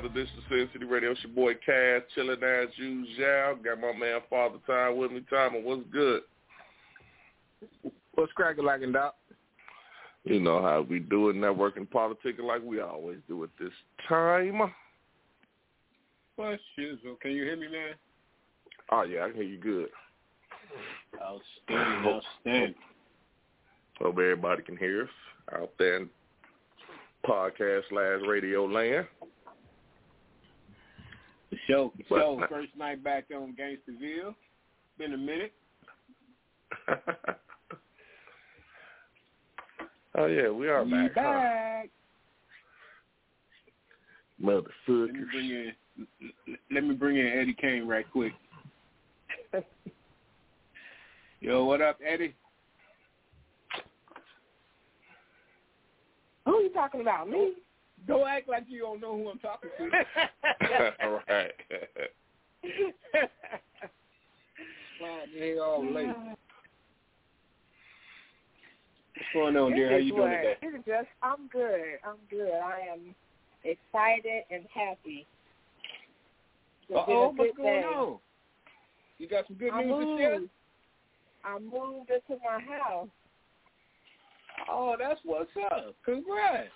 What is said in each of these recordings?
another edition of Sin City Radio. It's your boy Cass, chilling as usual. Got my man Father Time with me. Time, what's good? What's cracking like and doc? You know how we do it, networking, politicking like we always do at this time. What's shizzle? Can you hear me, man? Oh, yeah, I can hear you good. Outstanding, outstanding. Hope everybody can hear us out there in podcast slash radio land. The show, the show. not- First night back on Gangsterville. Been a minute. oh, yeah, we are We back. huh? back. Let me Motherfuckers. bring in. Let me bring in Eddie Kane right quick. Yo, what up, Eddie? Who you talking about? Me? Don't act like you don't know who I'm talking to. All right. Wow, man, all late. What's going on, dear? How you doing today? It is just, I'm good. I'm good. I am excited and happy. It's Uh-oh, what's going day. on? You got some good I news to share? I moved into my house. Oh, that's what's up. Congrats.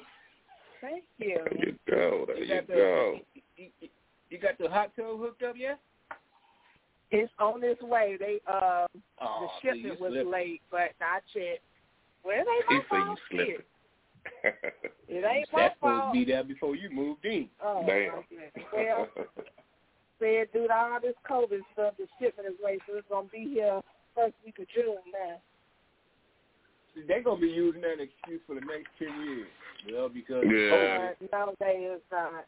Thank you. There you go. There You you got the- go. You, you- you got the hot tub hooked up yet? It's on its way. They uh Oh, the see, you shipment was slipping. late, but I checked. Well, it ain't He my said you fault. slipping. shit. It ain't my That's supposed to fault. be there before you moved in. Oh, Damn. Well, said dude, all this COVID stuff, the shipment is late, so it's gonna be here first week of June now. See, They're going to be using that excuse for the next 10 years. Well, because Yeah. But no, they is not.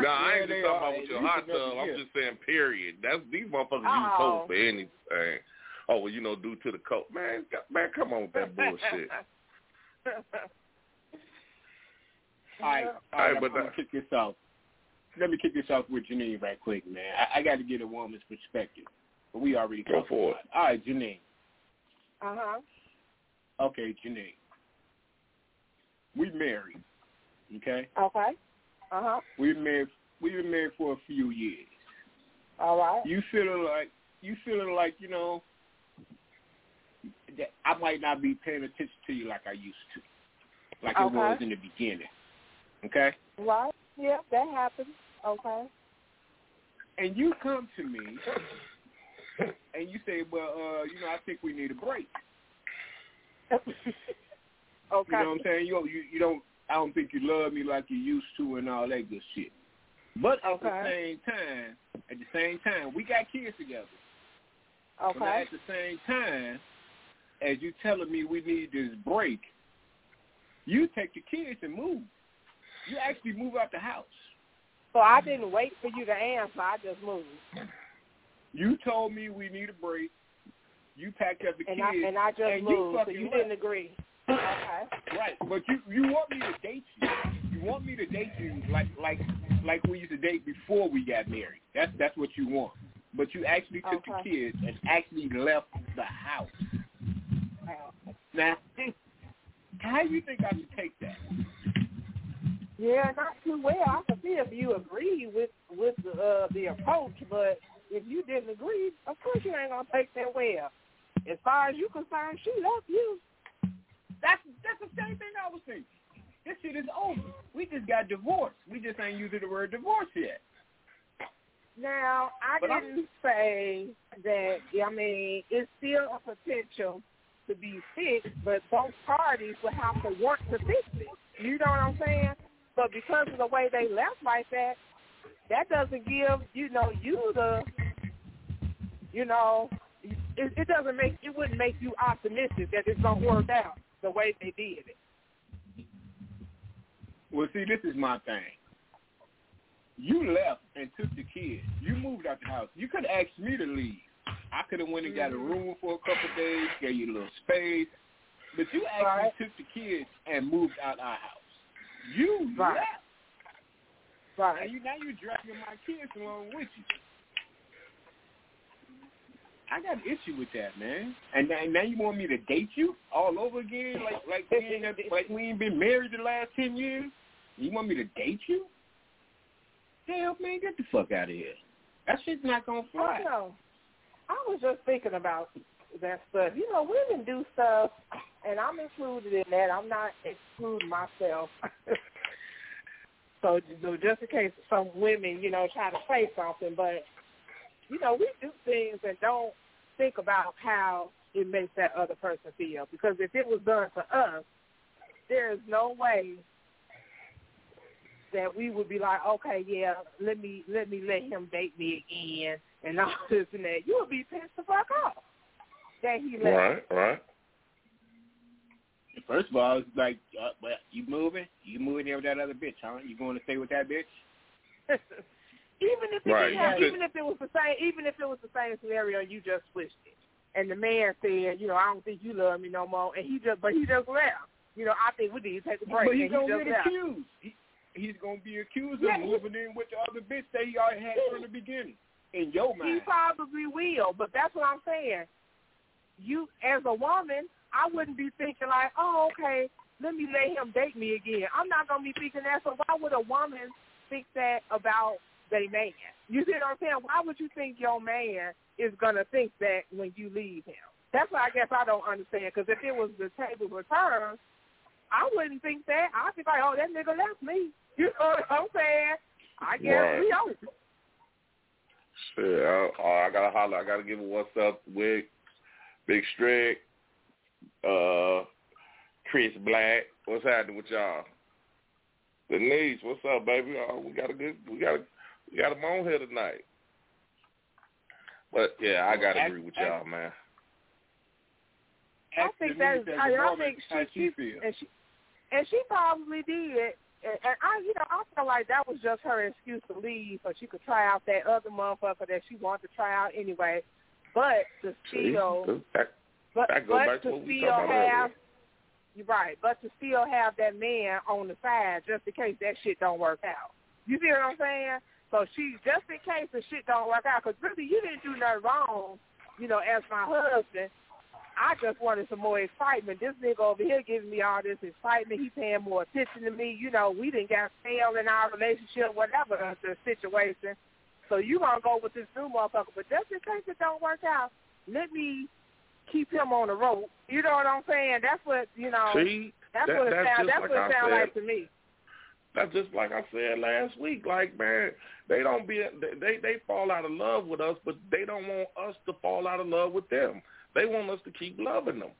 No, I ain't Yeah, they just talking about with your You hot can never tub. I'm just saying, period. That's these motherfuckers use Oh. cold for anything. Oh, well, you know, due to the cold. Man, man, come on with that bullshit. All right, all All right, right, but let me that- kick this off. Let me kick this off with Janine right quick, man. I, I got to get a woman's perspective. But we already Go talked for about it. All right, Janine. uh huh. Okay, Janine. We married. Okay? Okay. Uh huh. We've married we've been married for a few years. All right. You feeling like you feeling like, you know, that I might not be paying attention to you like I used to. Like it was in the beginning. Okay? Right. Yeah, that happens. Okay. And you come to me and you say, Well, uh, you know, I think we need a break. okay. You know what I'm saying? You you you don't I don't think you love me like you used to and all that good shit. But at the same time, at the same time, we got kids together. But now at the same time, as you telling me we need this break, you take the kids and move. You actually move out the house. So I didn't wait for you to answer. I just moved. You told me we need a break. You packed up the And kids. I and I just and you moved. So you left. didn't agree. Okay. Right, but you you want me to date you. You want me to date you like like like we used to date before we got married. That's that's what you want. But you actually took the kids and actually left the house. Uh, Now, how do you think I should take that? Yeah, not too well. I can see if you agree with with the, uh, the approach, but if you didn't agree, of course you ain't gonna take that well. As far as you're concerned, she left you. That's that's the same thing I was thinking. This shit is over. We just got divorced. We just ain't using the word divorce yet. Now, I But I'm- didn't say that. I mean, it's still a potential to be fixed, but both parties would have to work to fix it. You know what I'm saying? But because of the way they left like that, that doesn't give you know you the, you know, it, it doesn't make it wouldn't make you optimistic that it's gonna work out the way they did it. Well, see, this is my thing. You left and took the kids. You moved out the house. You could have asked me to leave. I could have went and got a Mm-hmm. room for a couple of days, gave you a little space. But you actually Right. took the kids and moved out our house. You Right. left. Right. And you now you're dragging my kids along with you. I got an issue with that, man. And now, now you want me to date you all over again, like like we ain't got- like we ain't been married the last ten years. You want me to date you? Hell, man, get the fuck out of here. That shit's not gonna fly. don't know. I was just thinking about that stuff. You know, women do stuff, and I'm included in that. I'm not excluding myself. so, so just in case some women, you know, try to say something, but you know, we do things and don't think about how it makes that other person feel. Because if it was done to us, there is no way that we would be like, okay, yeah, let me let me let him date me again and all this and that. You would be pissed the fuck off that he left. Right, right. First of all, it's like, uh, well, you moving? You moving there with that other bitch, huh? You going to stay with that bitch? even if it Right, didn't have, you even if it was the same even if it was the same scenario you just switched it. And the man said, you know, I don't think you love me no more and he just but he just left. You know, I think we need to take a break But he's he gonna just get left. accused. He, he's gonna be accused Yeah, of he- in with the other bitch that he already had from the beginning. In your mind, He probably will, but that's what I'm saying. You, as a woman, I wouldn't be thinking like, oh, okay, let me let him date me again. I'm not gonna be thinking that. So why would a woman think that about their man? You see what I'm saying? Why would you think your man is gonna think that when you leave him? That's what I guess I don't understand. Because if it was the table return, I wouldn't think that. I'd be like, oh, that nigga left me. You know what I'm saying? I guess Right. we over. Shit, I, oh, I gotta holler. I gotta give a what's up with Big Strick, uh, Chris Black. What's happening with y'all? Denise, what's up, baby? Oh, we got a good, we got a, we got them on here tonight. But yeah, I gotta agree with y'all, man. I think Denise that is, as a I, I think she, she she and she and she probably did. And, and I, you know, I feel like that was just her excuse to leave, so she could try out that other motherfucker that she wanted to try out anyway. But to See, still, that, but that but to to what we still have, you're right. But to still have that man on the side just in case that shit don't work out. You see what I'm saying? So she just in case the shit don't work out, because really you didn't do nothing wrong. You know, as my husband, I just wanted some more excitement. This nigga over here giving me all this excitement. He paying more attention to me. You know, we didn't get fail in our relationship, whatever the, the situation. So you gonna go with this new motherfucker. But just in case it don't work out, let me keep him on the rope. You know what I'm saying? That's what you know. See, that's that- what it sounds. That's like what it sounds like to me. That's just like I said last week. Like, man, they don't be they they, they fall out of love with us, but they don't want us to fall out of love with them. They want us to keep loving them.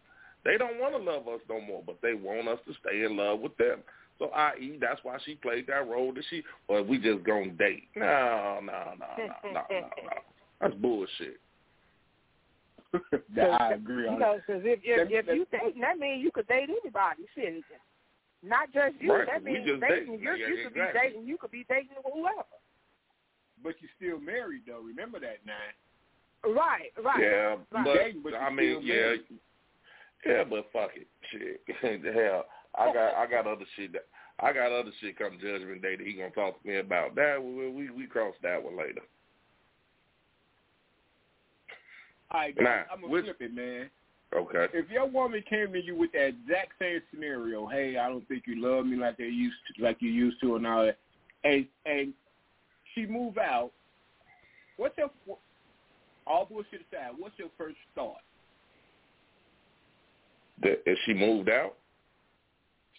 They don't want to love us no more, but they want us to stay in love with them. So, i.e., that's why she played that role that she. Well, we just gonna date. No, no, no, no, no, no, no. That's bullshit. I agree You on. know, because if if, if you dating, that means you could date anybody. Shit, not just you. Right, That means just dating. dating. You're, Yeah, you could exactly. be dating. You could be dating whoever. But you're still married though. Remember that now. Right, right. Yeah, Right. but, Dating, but I mean, still yeah, married. yeah, but fuck it, shit. Hell, I got I got other shit that I got other shit come Judgment Day that he gonna talk to me about. That we we, we cross that one later. All right, Nah, I'm gonna which- flip it, man. Okay. If your woman came to you with that exact same scenario, hey, I don't think you love me like they used to, like you used to, and all that, and and she move out, what's your all bullshit aside? What's your first thought? The, if she moved out,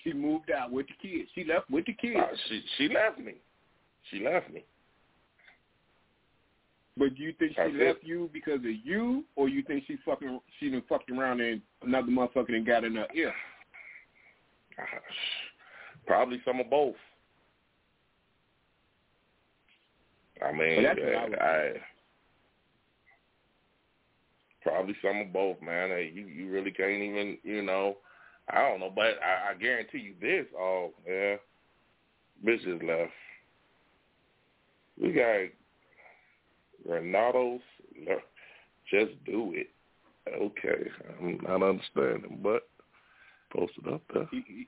She moved out with the kids. She left with the kids. uh, she she left me. She left me. But do you think she That's left you because of you, or you think she fucking she done fucked around and another motherfucker and got in her ear? Probably some of both. I mean, I I, probably some of both, man. Hey, you you really can't even, you know. I don't know, but I, I guarantee you this. Oh, yeah, bitch just left. We got Renato's. Just do it. Okay, I'm not understanding, but post it up there. He,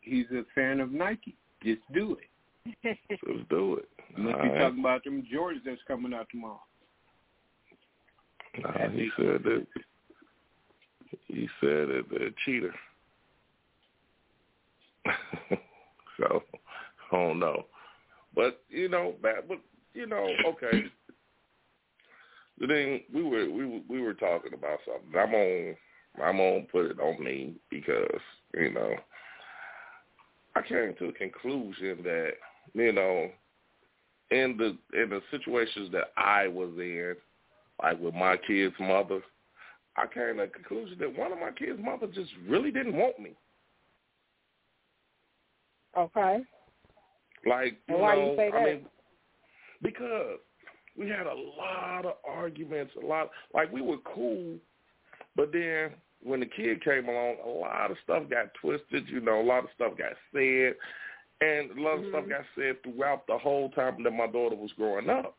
he's a fan of Nike. Just do it. Just do it. Unless he's talking about them Jordans that's coming out tomorrow. Nah, he said that. He said that they're a cheater. so I don't know, but you know, but you know, okay. The thing we were we we were talking about something. I'm on I'm gonna put it on me because you know I came to the conclusion that you know in the in the situations that I was in, like with my kid's mother, I came to the conclusion that one of my kids' mother just really didn't want me. Okay. Like you why know, you say that? I mean, because we had a lot of arguments, a lot like we were cool, but then when the kid came along, a lot of stuff got twisted. You know, a lot of stuff got said, and a lot of mm-hmm. stuff got said throughout the whole time that my daughter was growing up.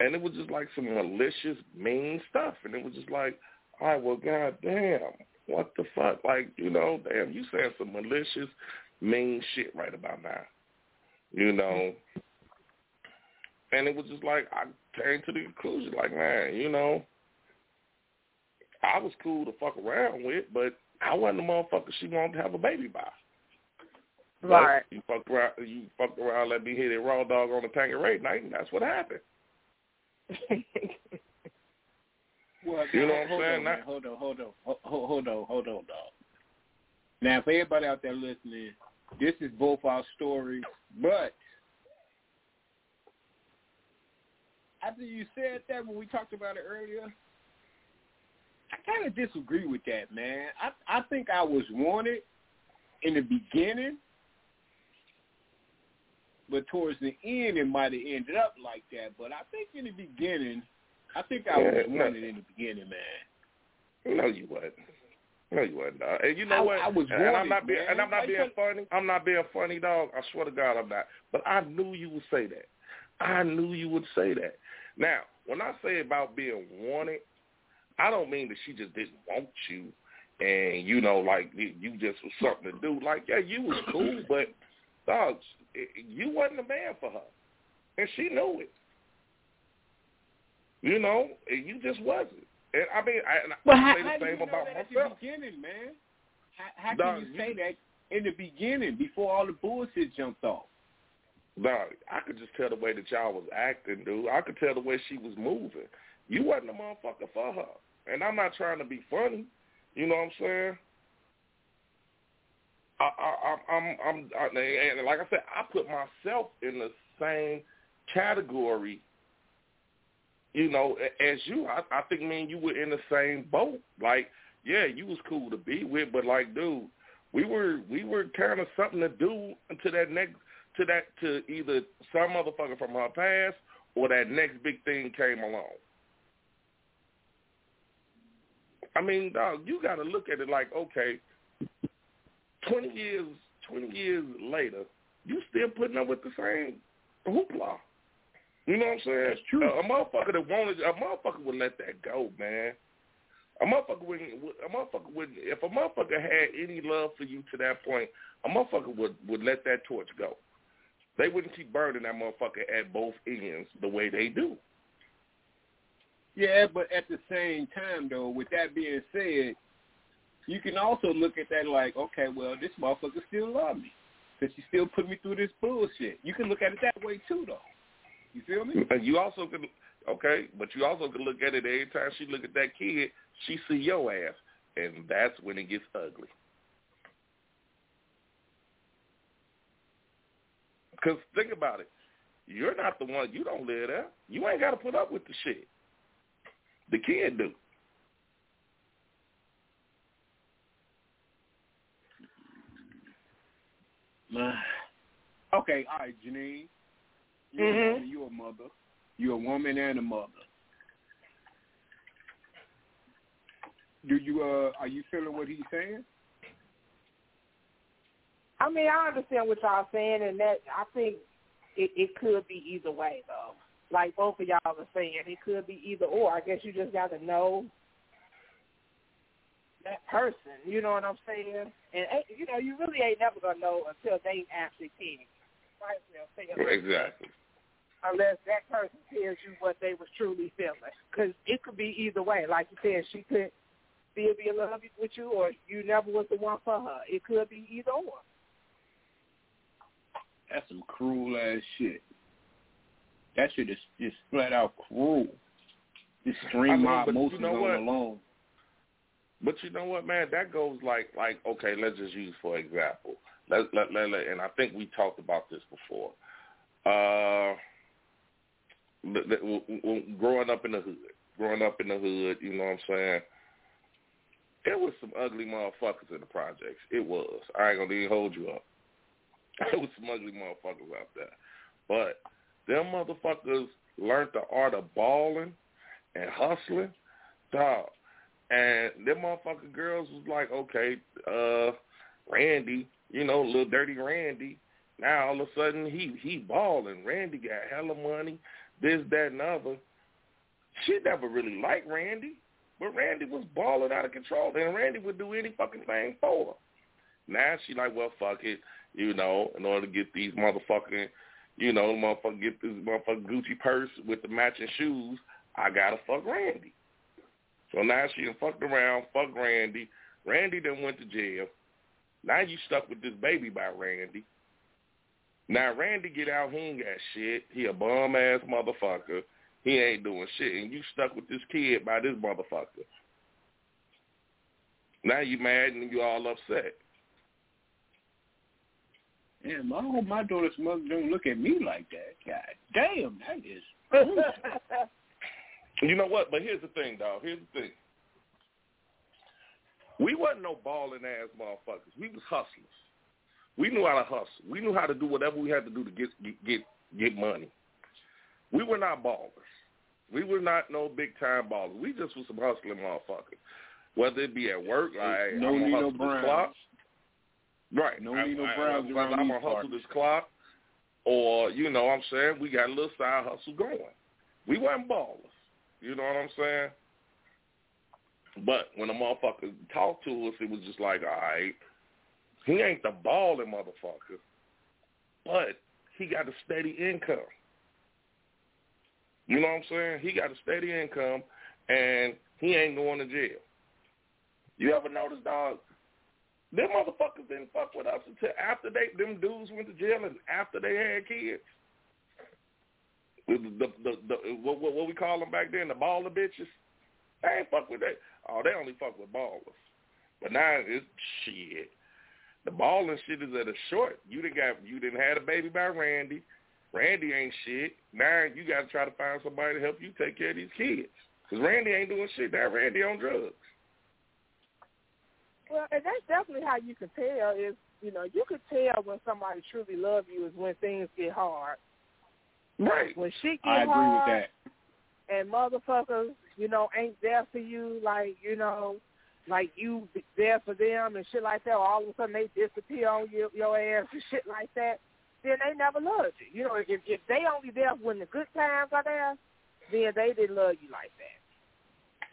And it was just like some malicious, mean stuff. And it was just like, all right, well, goddamn, what the fuck? Like, you know, damn, you saying some malicious, mean shit right about now. You know, and it was just like I came to the conclusion, like, man, you know, I was cool to fuck around with, but I wasn't the motherfucker she wanted to have a baby by. Right. But you fucked around. You fucked around. Let me hit it raw dog on the Tanqueray night, and that's what happened. well, you know what I'm saying? On, man, hold on, hold on, hold, hold on, hold on, dog. Now, for everybody out there listening, this is both our stories, but after you said that when we talked about it earlier, I kind of disagree with that, man. I I think I was wanted in the beginning, but towards the end it might have ended up like that. But I think in the beginning, I think I was Yeah, wanted in the beginning, man. No, you wasn't. No, you wasn't. Dog. And you know I- what? I was and, and I'm wanted, not being man. and I'm not being funny. I'm not being funny, dog. I swear to God, I'm not. But I knew you would say that. I knew you would say that. Now, when I say about being wanted, I don't mean that she just didn't want you, and you know, like you just was something to do. Like, yeah, you was cool, but dog, you wasn't the man for her, and she knew it. You know, you just wasn't. And I mean, I, and Well, I how, say how the do you same know about that at myself. the beginning, man? How, how can Dog, you say you- that in the beginning before all the bullshit jumped off? Dog, I could just tell the way that y'all was acting, dude. I could tell the way she was moving. You wasn't a motherfucker for her. And I'm not trying to be funny. You know what I'm saying? I, I, I'm, I'm, I'm, and like I said, I put myself in the same category. You know, as you, I, I think, me and you were in the same boat. Like, yeah, you was cool to be with, but like, dude, we were, we were kind of something to do to that next, to that, to either some motherfucker from her past or that next big thing came along. I mean, dog, you got to look at it like, okay, twenty years, twenty years later, you still putting up with the same hoopla. You know what I'm saying? That's true. A, a motherfucker that wanted, a motherfucker would let that go, man. A motherfucker wouldn't. a motherfucker wouldn't. if a motherfucker had any love for you to that point, a motherfucker would would let that torch go. They wouldn't keep burning that motherfucker at both ends the way they do. Yeah, but at the same time, though, with that being said, you can also look at that like, okay, well, this motherfucker still love me because she still put me through this bullshit. You can look at it that way too, though. You feel me? And you also can, okay, but you also can look at it every time she look at that kid, she see your ass, and that's when it gets ugly. Because think about it, you're not the one. You don't live there. You ain't got to put up with the shit. The kid do. Okay, all right, Janine. You're, Mhm. a you're a mother. You're a woman and a mother. do you uh are you feeling what he's saying? I mean, I understand what y'all saying, and that I think it, it could be either way though. Like both of y'all are saying, it could be either or. I guess you just got to know that person. You know what I'm saying? And eh, you know, you really ain't never gonna know until they actually tell you. Right? Exactly. Unless that person tells you what they was truly feeling, because it could be either way. Like you said, she could still be in love with you, or you never was the one for her. It could be either or. That's some cruel ass shit. That shit is just flat out cruel. Just stream I mean, my you emotions know on what? alone. But you know what, man? That goes like like okay. Let's just use for example. Let let let, let and I think we talked about this before. Uh, the, the, w- w- growing up in the hood, growing up in the hood, you know what I'm saying? There was some ugly motherfuckers in the projects. It was. I ain't gonna even hold you up. There was some ugly motherfuckers out there, but them motherfuckers learned the art of balling and hustling, dog. And them motherfucking girls was like, okay, uh, Randy, you know, little dirty Randy. Now all of a sudden he he balling. Randy got hella money, this, that, and other. She never really liked Randy, but Randy was balling out of control, and Randy would do any fucking thing for her. Now she like, well, fuck it, you know, in order to get these motherfucking, you know, motherfucker get this motherfucking Gucci purse with the matching shoes, I gotta fuck Randy. So now she done fucked around, fuck Randy. Randy then went to jail. Now you stuck with this baby by Randy. Now Randy get out, he ain't got shit. He a bum ass motherfucker. He ain't doing shit, and you stuck with this kid by this motherfucker. Now you mad and you all upset. Damn, I hope my daughter's mother don't look at me like that. God damn, that is. You know what? But here's the thing, dog. Here's the thing. We wasn't no balling ass motherfuckers. We was hustlers. We knew how to hustle. We knew how to do whatever we had to do to get get get, get money. We were not ballers. We were not no big time ballers. We just was some hustling motherfuckers. Whether it be at work, like No I'm gonna Nino hustle this Browns. clock. Right. No I- I- Browns around I'm gonna hustle this clock, or you know, what I'm saying we got a little side hustle going. We weren't ballers. You know what I'm saying? But when a motherfucker talked to us, it was just like, all right, he ain't the balling motherfucker, but he got a steady income. You know what I'm saying? He got a steady income, and he ain't going to jail. You ever notice, dog? Them motherfuckers didn't fuck with us until after they them dudes went to jail and after they had kids. The, the, the, the, what, what, what we call them back then, the baller bitches. They ain't fuck with that. Oh, they only fuck with ballers. But now it's shit. The balling shit is at a short. You didn't got you didn't have a baby by Randy. Randy ain't shit. Now you got to try to find somebody to help you take care of these kids. Cause Randy ain't doing shit. Now Randy on drugs. Well, and that's definitely how you can tell is, you know, you could tell when somebody truly loves you is when things get hard. Right. When shit get I agree hard with that. and motherfuckers, you know, ain't there for you like, you know, like you there for them and shit like that, or all of a sudden they disappear on your your ass and shit like that, then they never loved you. You know, if if they only there when the good times are there, then they didn't love you like that.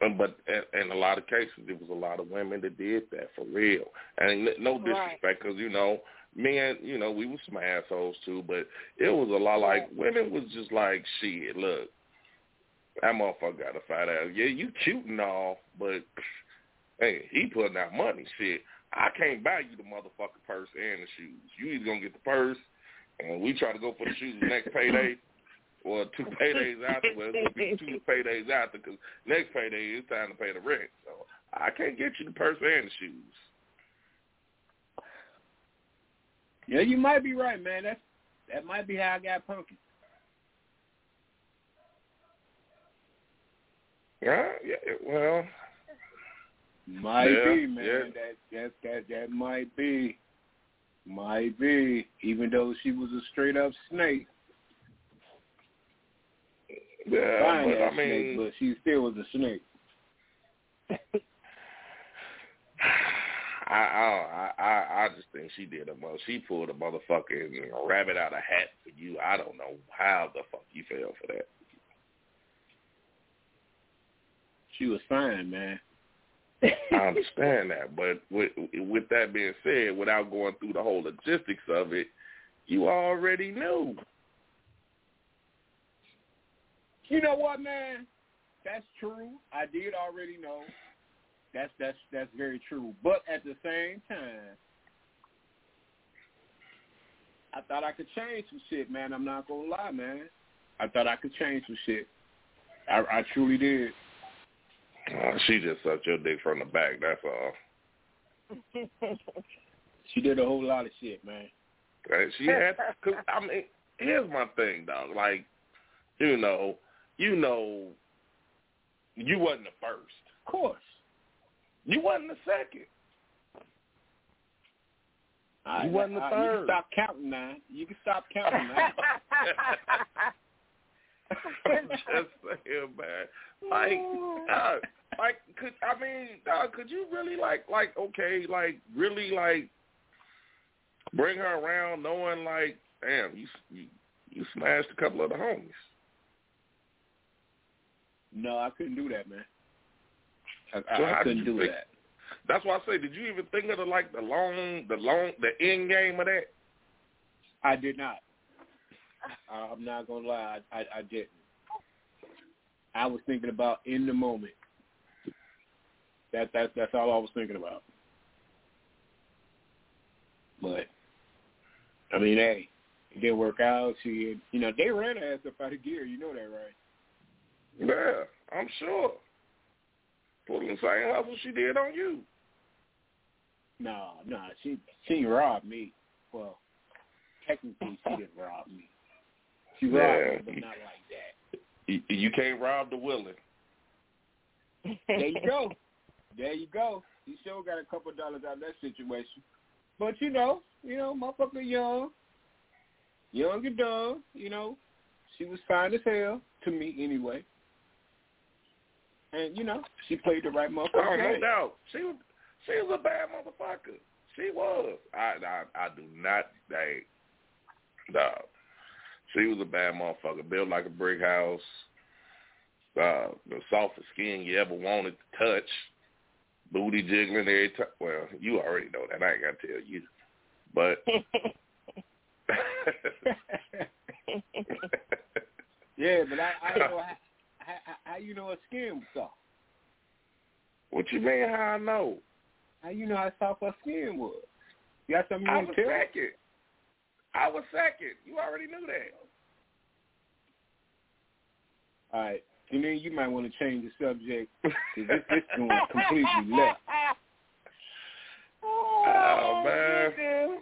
But in, in a lot of cases, there was a lot of women that did that for real. And no disrespect, because you know, men, you know, we was some assholes too. But it was a lot like women was just like, shit, look, that motherfucker got to find out. Yeah, you cute and all, but hey, he putting out money. Shit, I can't buy you the motherfucking purse and the shoes. You either gonna get the purse, and we try to go for the shoes next payday. Or two paydays after, well, it's gonna be two paydays after, because next payday it's time to pay the rent. So I can't get you the purse and the shoes. Yeah, you might be right, man. That's that might be how I got punky. Yeah, yeah. Well, Might Yeah, be, man. yeah. That that that that might be. Might be. Even though she was a straight up snake. Yeah, Fine but I mean, snake, but she still was a snake. I I I I just think she did a mother. She pulled a motherfucking rabbit out of hat for you. I don't know how the fuck you fell for that. She was fine, man. I understand that, but with with that being said, without going through the whole logistics of it, you already knew. You know what, man? That's true. I did already know. That's that's that's very true. But at the same time, I thought I could change some shit, man. I'm not gonna lie, man. I thought I could change some shit. I, I truly did. Uh, she just sucked your dick from the back. That's all. she did a whole lot of shit, man. Right? She had. Cause I mean, here's my thing, dog. Like, you know, you know, you wasn't the first. Of course. You wasn't the second. I, you wasn't the I, third. You can stop counting now. You can stop counting now. I'm just saying, man. Like, uh, like, could I mean, uh, could you really like, like, okay, like, really like, bring her around, knowing like, damn, you you, you smashed a couple of the homies. No, I couldn't do that, man. I, So I, I couldn't do think- that. That's why I say, did you even think of the like the long, the long, the end game of that? I did not. I- I'm not gonna lie, I, I, I didn't. I was thinking about in the moment. That that that's all I was thinking about. But I mean, hey, it didn't work out. She, you know, they ran her ass up out of gear. You know that, right? Yeah, I'm sure. Pulling the same hustle she did on you. No, no, she she robbed me. Well, technically, she didn't rob me. She robbed Yeah. me, but not like that. You, you can't rob the willing. There you go. There you go. You sure got a couple of dollars out of that situation. But you know, you know, motherfucker young, young and dumb. You know, she was fine as hell to me anyway. And you know, she played the right motherfucker. Oh, no doubt. She was she was a bad motherfucker. She was. I I, I do not hey no. She was a bad motherfucker. Built like a brick house. Uh, the softest skin you ever wanted to touch. Booty jiggling every time. Well, you already know that. I ain't got to tell you. But yeah, but I, I don't know how, how, how you know her skin was soft. what you mean? How I know? How you know how soft her skin was? You got something you I was tell? second. I was second. You already knew that. All right. And then you might want to change the subject because this, this is going completely left. Oh, oh man.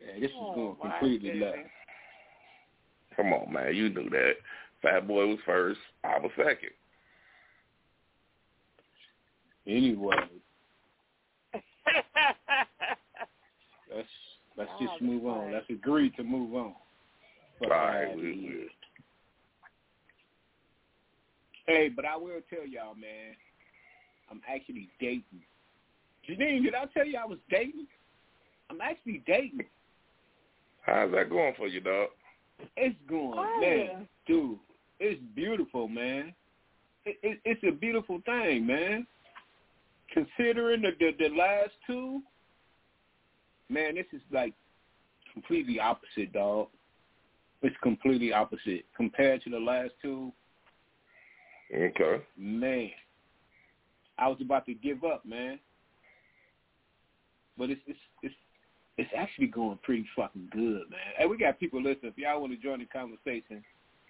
Yeah, this is Oh, going completely goodness. left. Come on, man. You knew that. Fat Boy was first. I was second. Anyway, let's let's just move on. Let's agree to move on. Fuck All right. We, here. we, Hey, but I will tell y'all, man, I'm actually dating. Janine, did I tell you I was dating? I'm actually dating. how's that going for you, dog? It's going, Oh, man, yeah. dude. It's beautiful, man. It, it, it's a beautiful thing, man. Considering the, the the last two, man, this is like completely opposite, dog. It's completely opposite compared to the last two. Okay. Man, I was about to give up, man. But it's it's it's it's actually going pretty fucking good, man. Hey, we got people listening. If y'all want to join the conversation,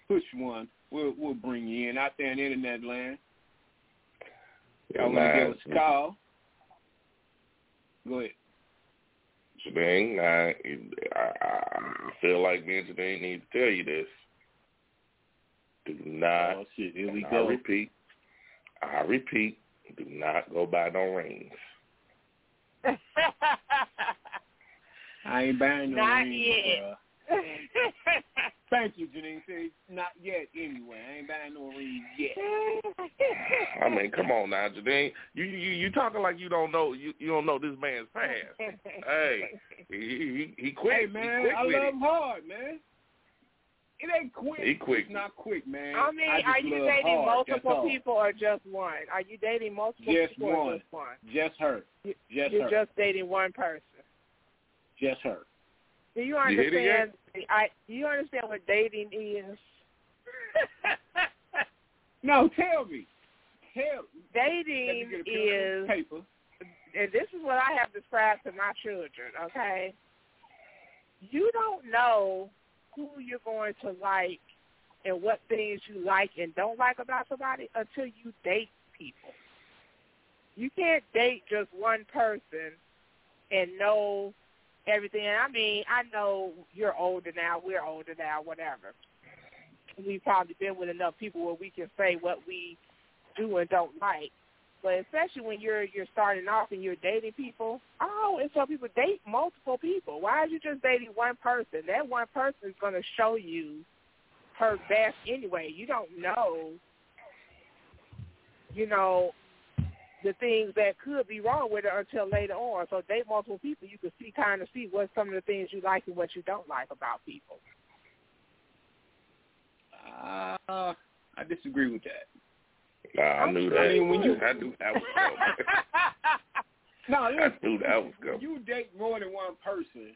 push one. We'll we'll bring you in out there in internet land. Y'all want to give us a call? Go ahead. Shebang, I, I, I feel like me and Shebang need to tell you this. Do not, oh shit, here we I go. repeat, I repeat, do not go buy no rings. I ain't buying no Not rings, yet. bruh. Thank you, Janine. See, not yet. Anyway, I ain't buying no ring yet. I mean, come on now, Janine. You you you talking like you don't know you you don't know this man's past. hey, he he, he quick. Hey man, he quick I love it. him hard, man. It ain't quick. He quick. It's not quick, man. I mean, just are you dating hard, that's multiple all. people or just one? Are you dating multiple Just people or just one? Just her. Just You're her. just dating one person. Just her. Do you You hit it yet? understand? I do you understand what dating is? No, tell me. Tell me. Dating get a pen and is, paper. and this is what I have described to my children. Okay, you don't know who you're going to like and what things you like and don't like about somebody until you date people. You can't date just one person and know everything. And I mean, I know you're older now, we're older now, whatever. We've probably been with enough people where we can say what we do and don't like. But especially when you're you're starting off and you're dating people, I always tell people date multiple people. Why are you just dating one person? That one person is going to show you her best anyway. You don't know, you know, the things that could be wrong with her until later on. So date multiple people. You can see kind of see what some of the things you like and what you don't like about people. Uh, I disagree with that. Nah, I knew that. I mean, when you- I knew that was coming. No, I knew that was When coming. you date more than one person,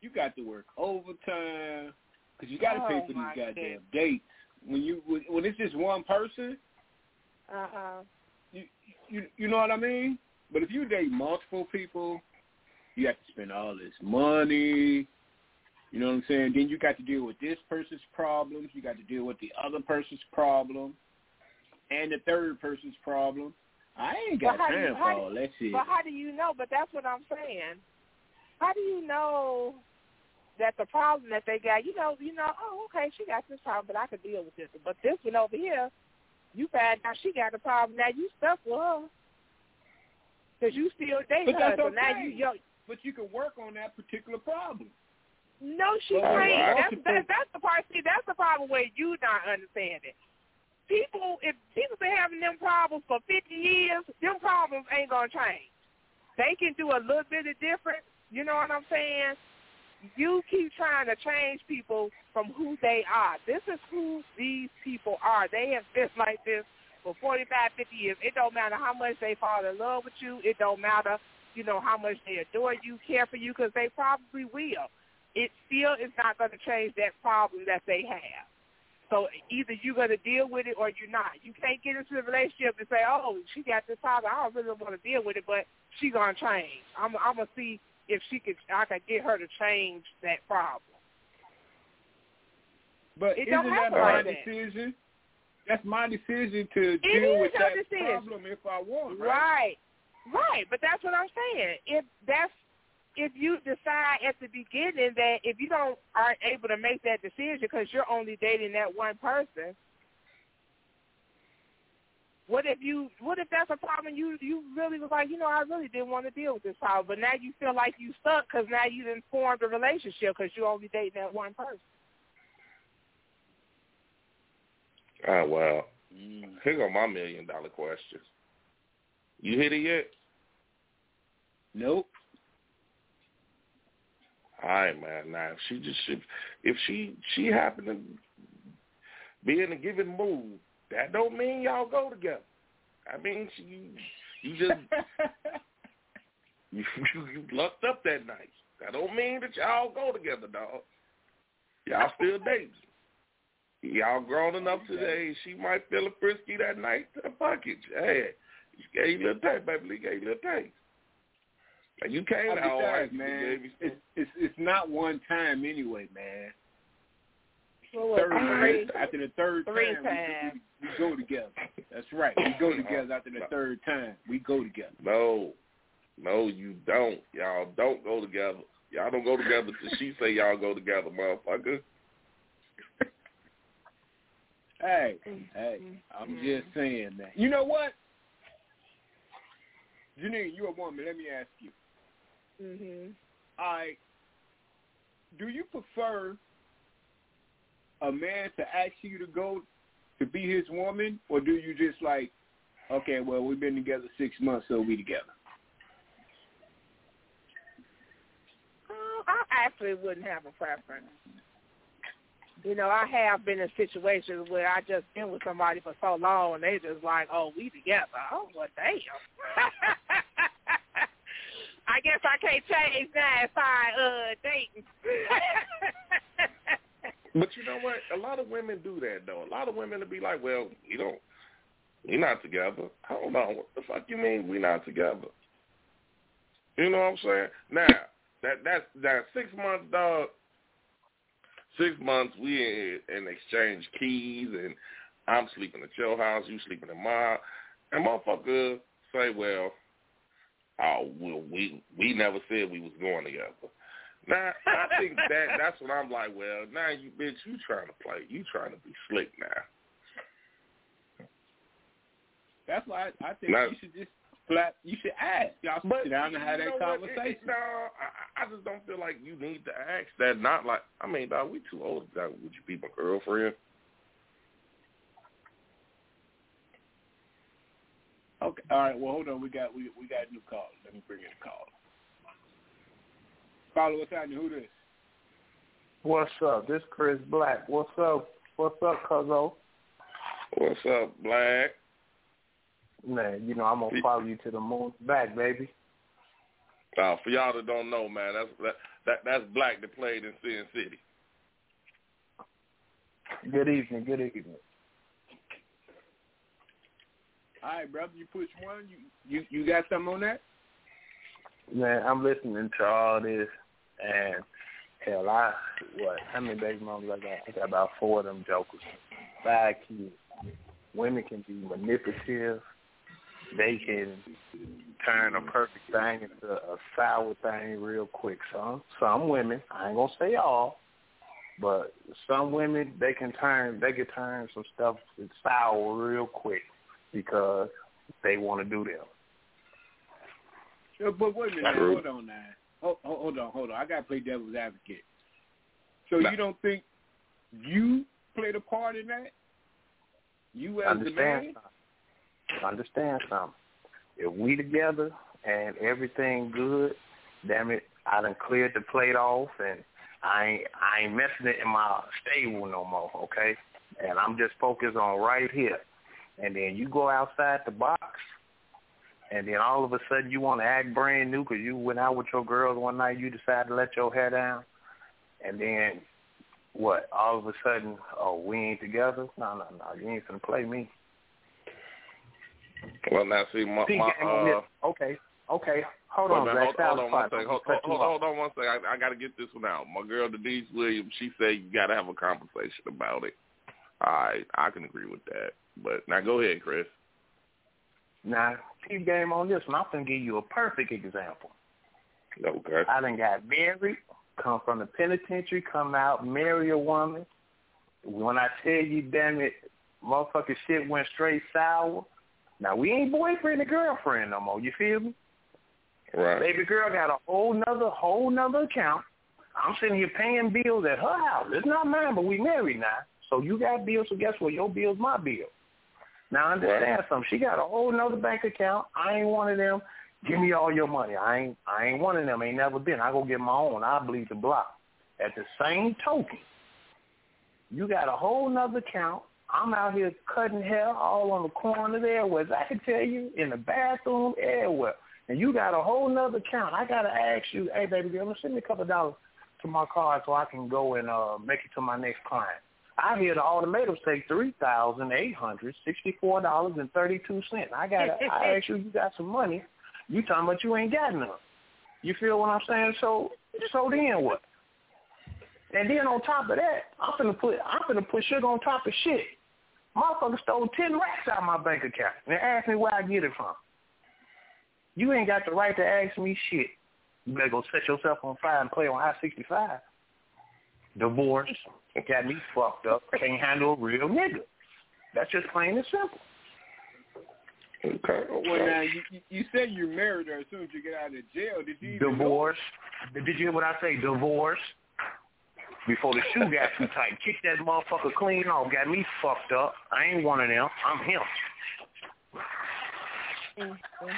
you got to work overtime because you got to pay Oh, for these goddamn goodness. dates. When you when, when it's just one person, uh-huh. You you you know what I mean. But if you date multiple people, you have to spend all this money. You know what I'm saying? Then you got to deal with this person's problems. You got to deal with the other person's problem, and the third person's problem. I ain't got do you- time for all that shit. But how do you know? But that's what I'm saying. How do you know that the problem that they got, you know, you know, oh, okay, she got this problem, but I could deal with this. But this one over here, you find out she got a problem. Now you stuck with her because you still dating But her. that's So now okay. you, yo, but you can work on that particular problem. no, she Oh, can't. That's that, that's the part. See, that's the problem where you not understanding. People, if people been having them problems for 50 years, them problems ain't gonna change. They can do a little bit of different. You know what I'm saying? You keep trying to change people from who they are. This is who these people are. They have been like this for 45, 50 years. It don't matter how much they fall in love with you. It don't matter, you know, how much they adore you, care for you, because they probably will. It still is not going to change that problem that they have. So either you're going to deal with it or you're not. You can't get into a relationship and say, oh, she got this problem. I don't really want to deal with it, but she's going to change. I'm, I'm going to see if she could, I could get her to change that problem. But It isn't that my like that. decision? That's my decision to It deal with that decision. problem if I want, right? Right. Right. But that's what I'm saying. If that's if you decide at the beginning that if you don't aren't able to make that decision because you're only dating that one person, what if you what if that's a problem you you really was like you know I really didn't want to deal with this problem but now you feel like you stuck because now you didn't form a relationship because you're only dating that one person. Ah, well, Mm. here go my million dollar question. You hit it yet? Nope. All right, man. Now, if she just if, if she she happened to be in a given mood, that don't mean y'all go together. I mean, she, you just you, you you lucked up that night. That don't mean that y'all go together, dog. Y'all still dating. Y'all grown oh, enough today. She might feel a frisky that night. Fuck it. Hey, you gave you a little taste, baby. You gave you a little taste. You came out all right, man, it's, it's it's not one time anyway, man. Well, Third time, after the third Three time, we- We, we go together. That's right. We go together after the third time. We go together. No, no, you don't. Y'all don't go together. Y'all don't go together till she say y'all go together, motherfucker. Hey, hey, I'm just saying that. You know what? Janine, you're a woman. Let me ask you. Mhm. I do you prefer a man to ask you to go to be his woman, or do you just like, okay, well, we've been together six months, so we together? Uh, I actually wouldn't have a preference. You know, I have been in situations where I just been with somebody for so long, and they just like, "Oh, we together." Oh, well, damn. I guess I can't change that if I uh dating. But you know what? A lot of women do that though. A lot of women will be like, "Well, you don't, we're not together." Hold on, what the fuck you mean we not together? You know what I'm saying? Now that that's that six months, dog. Six months we in, exchange keys, and I'm sleeping at your house, you sleeping in mine, and motherfucker say, "Well, oh, well, we we never said we was going together." Now I think that that's what I'm like. Well, now you bitch, you trying to play, you trying to be slick now. That's why I, I think No. you should just flat. You should ask. Y'all should sit down and have that? It- conversation. it- no, I, I just don't feel like you need to ask that. Not like I mean, dog, we too old. Dog, would you be my girlfriend? Okay. All right. Well, hold on. We got we we got a new call. Let me bring in a call. Follow us out. Who this? What's up? This Chris Black. What's up? What's up, Cuzzo? What's up, Black? Man, you know I'm gonna follow you to the moon back, baby. Uh, for y'all that don't know, man, that's that, that that's Black that played in Sin City. Good evening. Good evening. All right, brother. You push one. You you you got something on that? Man, I'm listening to all this, and hell, I what? How many baby mamas I got? I got about four of them jokers. Five kids. Women can be manipulative. They can turn a perfect thing into a sour thing real quick. Some some women, I ain't gonna say all, but some women they can turn they can turn some stuff sour real quick because they want to do them. But wait a minute. Hold on now. Hold, hold hold on. Hold on. I got to play devil's advocate. So Nah. you don't think you played a part in that? You as the Understand man? something. Understand something. If we together and everything good, damn it, I done cleared the plate off and I ain't I ain't messing it in my stable no more, okay? And I'm just focused on right here. And then you go outside the box and then all of a sudden you want to act brand new because you went out with your girls one night, you decide to let your hair down, and then what? All of a sudden, oh, we ain't together? No, no, no, you ain't gonna play me. Well, now see my, my uh. Okay, okay. Hold on, Zach. hold, hold on one second. Hold, hold, hold, on one second. I, I got to get this one out. My girl Denise Williams, she said you got to have a conversation about it. All right, I can agree with that. But now go ahead, Chris. Now, keep game on this one. I'm gonna give you a perfect example. Okay. I done got married, come from the penitentiary, come out, marry a woman. When I tell you, damn it, motherfucking shit went straight sour. Now we ain't boyfriend and girlfriend no more. You feel me? Right. Baby girl got a whole nother, whole nother account. I'm sitting here paying bills at her house. It's not mine, but we married now. So you got bills, so guess what? Your bill's my bill. Now understand something. She got a whole nother bank account. I ain't one of them. Give me all your money. I ain't I ain't one of them. Ain't never been. I go get my own. I bleed the block. At the same token, you got a whole nother account. I'm out here cutting hair all on the corner there, where I can tell you in the bathroom, everywhere. And you got a whole nother account. I gotta ask you, hey baby girl, send me a couple of dollars to my card so I can go and uh make it to my next client. I hear the ultimatums take three thousand eight hundred sixty four dollars and thirty two cents. I got I ask you, you got some money. You talking about you ain't got none. You feel what I'm saying? So so then what? And then on top of that, I'm gonna put I'm gonna put sugar on top of shit. Motherfucker stole ten racks out of my bank account and asked me where I get it from. You ain't got the right to ask me shit. You better go set yourself on fire and play on I sixty five. Divorce got me fucked up. Can't handle a real nigga. That's just plain and simple. Okay. Well, now you you- you said you married her as soon as you get out of jail. Did you even? Divorce. Did you hear what I say? Divorce. before the shoe got too tight. Kicked that motherfucker clean off. Got me fucked up. I ain't one of them. I'm him. Mm, mm, mm. Mm-hmm.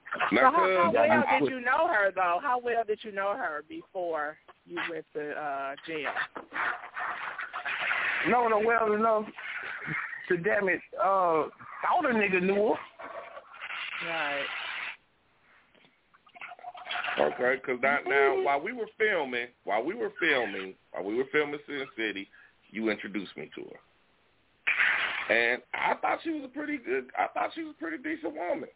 Now, So how, how well did you know her though? How well did you know her before you went to uh jail? No, no, well enough to damn it. Uh, all the nigga knew her. Right. Okay, because now, now while we were filming, while we were filming, while we were filming Sin City, you introduced me to her, and I thought she was a pretty good. I thought she was a pretty decent woman.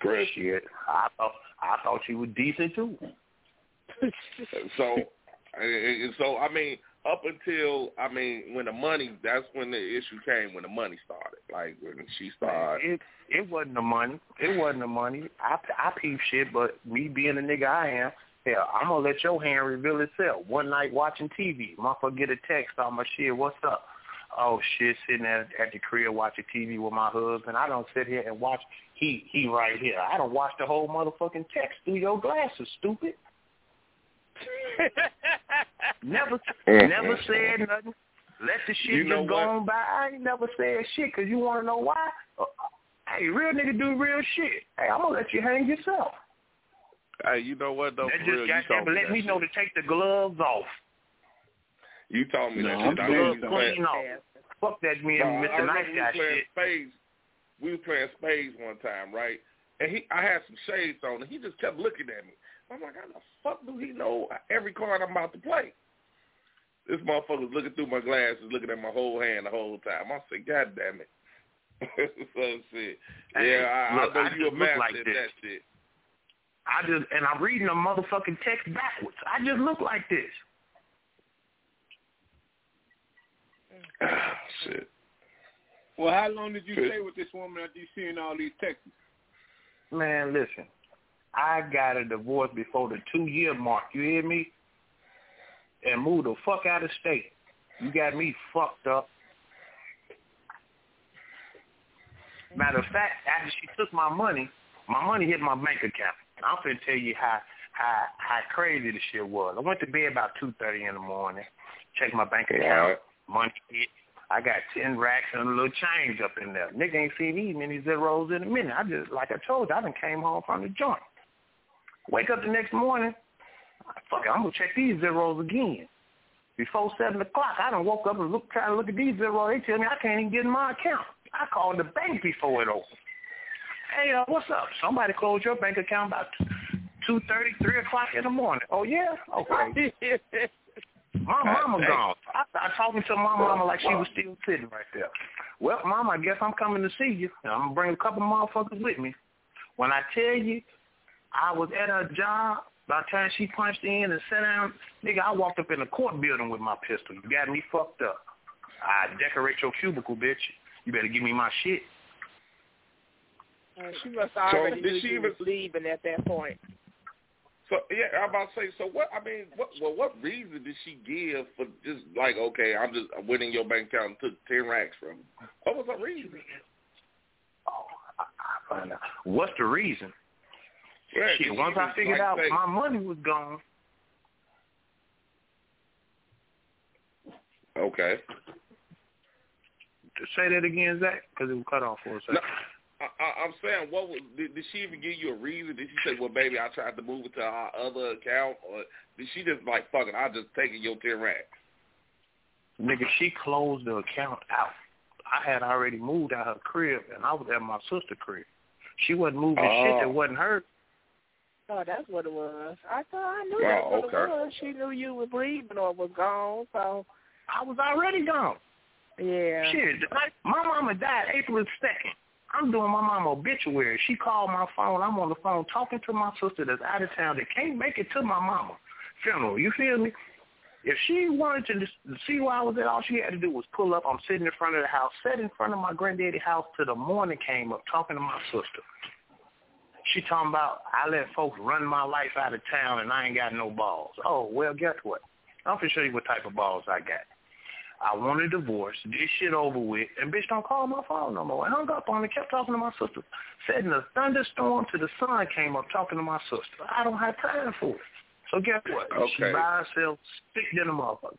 Chris, Shit, I thought I thought she was decent too. so, and so I mean, up until I mean, when the money, that's when the issue came. When the money started, like when she started. It it wasn't the money. It wasn't the money. I I peep shit, but me being the nigga I am, hell, I'm gonna let your hand reveal itself. One night watching TV, motherfucker get a text on my shit. What's up? Oh shit, sitting at at the crib watching TV with my husband. I don't sit here and watch. He he right here. I don't watch the whole motherfucking text through your glasses, stupid. Never never said nothing. Let the shit You know just go what? on by. I ain't never said shit because you want to know why? Uh, hey, real nigga do real shit. Hey, I'm gonna let you hang yourself. Hey, you know what though? That For real, just you goddamn told me let that me know to take the gloves off. You told me No, that I'm. I saying you so. playing. clean off. Fuck that me and I Mr. remember Nice we Guy was playing shit. spades. We was playing spades one time, right? And he, I had some shades on, and he just kept looking at me. I'm like, how the fuck do he know every card I'm about to play? This motherfucker's looking through my glasses, looking at my whole hand the whole time. I said, God damn it. so shit. Hey, Yeah, I, look, I know I you a just master like at this. that shit. I just and I'm reading the motherfucking text backwards. I just look like this. shit. Well, how long did you Chris. stay with this woman after you seeing all these texts? Man, listen. I got a divorce before the two year mark. You hear me? And moved the fuck out of state. You got me fucked up. Matter of fact, after she took my money, my money hit my bank account. I'm finna tell you how how how crazy the shit was. I went to bed about two thirty in the morning, checked my bank account. Money. I got ten racks and a little change up in there. Nigga ain't seen these many zeros in a minute. I just like I told you, I done came home from the joint. Wake up the next morning, fuck it, I'm gonna check these zeros again. Before seven o'clock, I done woke up and look try to look at these zeros. They tell me I can't even get in my account. I called the bank before it opened. Hey, uh, what's up? Somebody closed your bank account about two thirty, three o'clock in the morning. Oh yeah, okay. My mama gone. I started talking to my mama like she was still sitting right there. Well, mama, I guess I'm coming to see you. And I'm gonna bring a couple motherfuckers with me. When I tell you, I was at her job. By the time she punched in and sat down, nigga, I walked up in the court building with my pistol. You got me fucked up. I decorate your cubicle, bitch. You better give me my shit. Uh, she must have already did knew she you even- was leaving at that point. So yeah, I'm about to say. So what? I mean, what? Well, what reason did she give for just like, okay, I'm just I went in your bank account and took ten racks from? you? What was her reason? Oh, I, I find out. What's the reason? Yeah, Shit, she once I figured like, out say- my money was gone, Okay. say that again, Zach, because it was cut off for a second. No, I, I, I'm saying, what was, did, did she even give you a reason? Did she say, well, baby, I tried to move it to our other account, or did she just like, fuck it, I just taking your ten racks? Nigga, she closed the account out. I had already moved out of her crib, and I was at my sister's crib. She wasn't moving shit Oh. that wasn't hers. Oh, that's what it was. I thought I knew Oh, that's what okay. it was. She knew you was leaving or was gone. So I was already gone. yeah. Shit, like, my mama died April 2nd. I'm doing my mama obituary. She called my phone. I'm on the phone talking to my sister that's out of town that can't make it to my mama funeral. You feel me? If she wanted to see where I was at, all she had to do was pull up. I'm sitting in front of the house, sat in front of my granddaddy house till the morning came up talking to my sister. She talking about I let folks run my life out of town and I ain't got no balls. Oh, well, guess what? I'm to show you what type of balls I got. I want a divorce. This shit over with. And bitch don't call my phone no more. I hung up on her, kept talking to my sister. Said in a thunderstorm till the sun came up talking to my sister. I don't have time for it. So guess what? Okay. She by herself, stick in the motherfucker.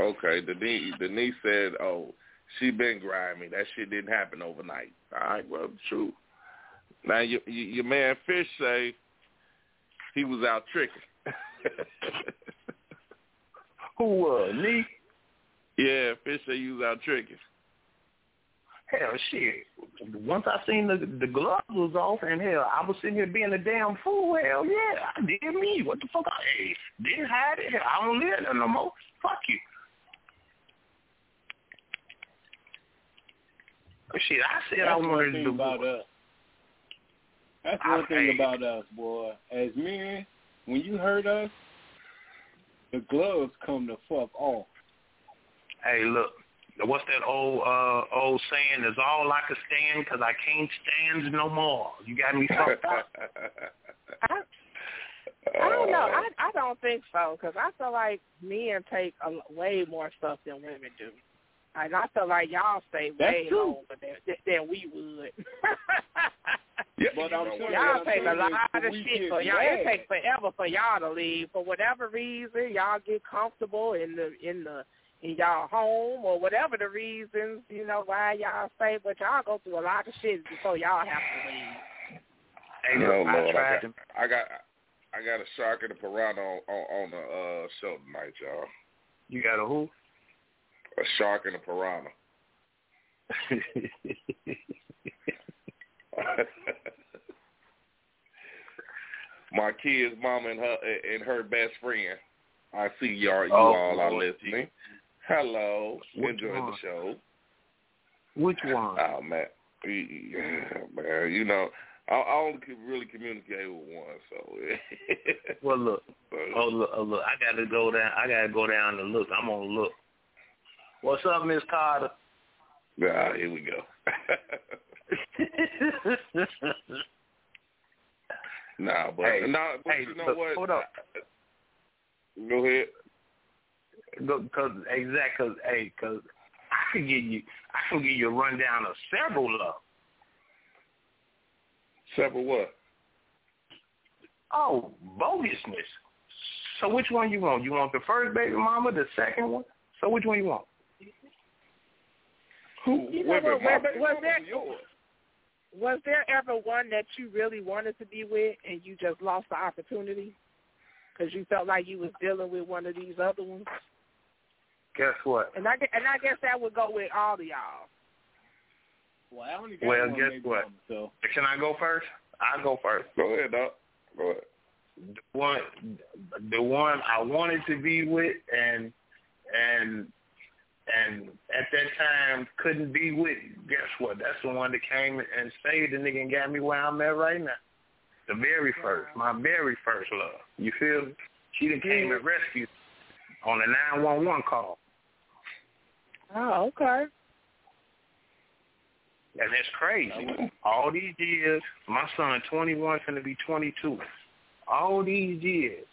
Okay, Denise, Denise said, "Oh, she been grimy. That shit didn't happen overnight." All right, well, true. Now your your man Fish say he was out tricking. Who was me? Yeah, Fish say you was out tricking. Hell, shit. Once I seen the the gloves was off, and hell, I was sitting here being a damn fool. Hell, yeah, I did me. What the fuck? I hey, didn't hide it. Hell, I don't live there no more. Fuck you. Shit, I said That's I one wanted thing to about divorce. us. That's I one thing about us, boy. As men, when you hurt us, the gloves come the fuck off. Hey, look. What's that old uh old saying? Is all I can stand because I can't stand no more. You got me fucked up. I, I don't know. I I don't think so because I feel like men take a, l- way more stuff than women do. And I feel like y'all stay That's way true. longer than than we would. Yeah, But you I'm know sure what? y'all I'm take a lot is of we shit get for y'all. It takes forever for y'all to leave for whatever reason. Y'all get comfortable in the in the in y'all home or whatever the reasons you know why y'all stay. But y'all go through a lot of shit before y'all have to leave. Hey, No, look, I Lord, I tried got, to I got, I got a shark and a piranha on, on, on the uh, show tonight, y'all. You got a who? A shark and a piranha. My kid's mama and her and her best friend. I see y'all. You Oh, all are listening. Hello, Which enjoy one? the show. Which one? Oh man, yeah, man, you know, I, I only can really communicate with one. So, Well, look. Oh, look, oh, look. I got to go down. I got to go down and look. I'm gonna look. What's up, Miss Carter? ah, here we go. nah, but Hey, nah, but hey, you know look, what? hold up. Go ahead. Because exact, cause hey, cause I can give you, I can give you a rundown of several of. 'em. Several what? Oh, bogusness. So which one you want? You want the first baby mama, the second one? So which one you want? Who? You know Wait a minute, what, was- baby was mama that- was yours. Was there ever one that you really wanted to be with and you just lost the opportunity because you felt like you was dealing with one of these other ones? Guess what? And I and I guess that would go with all of y'all. Well, I only got Well, one guess what? mama, so Can I go first? I'll go first. Go ahead, Doc. Go ahead. The one, the one I wanted to be with, and and and at that time couldn't be with. Guess what? That's the one that came and saved the nigga and got me where I'm at right now. The very first, my very first love. You feel me? She done came and rescued on a nine one one call, Oh, okay. and it's crazy. All these years, my son twenty one, finna be twenty two. All these years,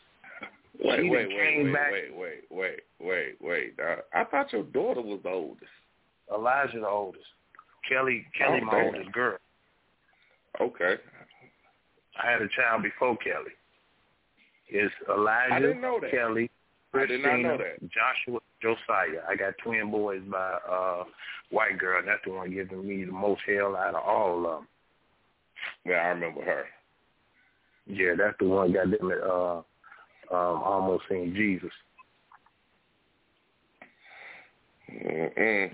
Wait, She wait, wait, wait, back- wait, wait, wait, wait, wait. I thought your daughter was the oldest. Elijah the oldest, Kelly Kelly Oh, my damn. oldest girl. Okay. I had a child before Kelly. It's Elijah, I didn't know that. Kelly, I did not know that. Joshua, Josiah. I got twin boys by uh white girl, and that's the one giving me the most hell out of all of them. Yeah, I remember her. Yeah, that's the one got them at uh um almost seen Jesus. Mm-mm.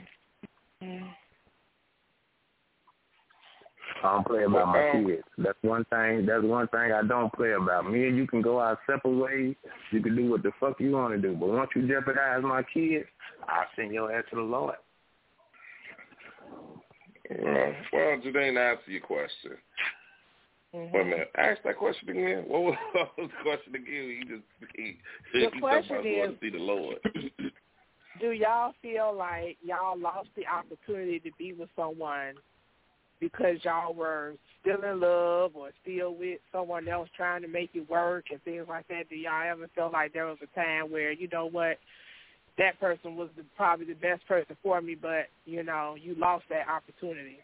I don't play about my kids. That's one thing. That's one thing I don't play about. Me and you can go our separate ways. You can do what the fuck you want to do. But once you jeopardize my kids, I'll send your ass to the Lord. Well, well, Jadane, answer your question. Mhm. Wait a minute. Ask that question again. What was, the question again? You just he, The he question is- to see the Lord. Do y'all feel like y'all lost the opportunity to be with someone because y'all were still in love or still with someone else trying to make it work and things like that? Do y'all ever feel like there was a time where, you know what, that person was the, probably the best person for me, but you know, you lost that opportunity.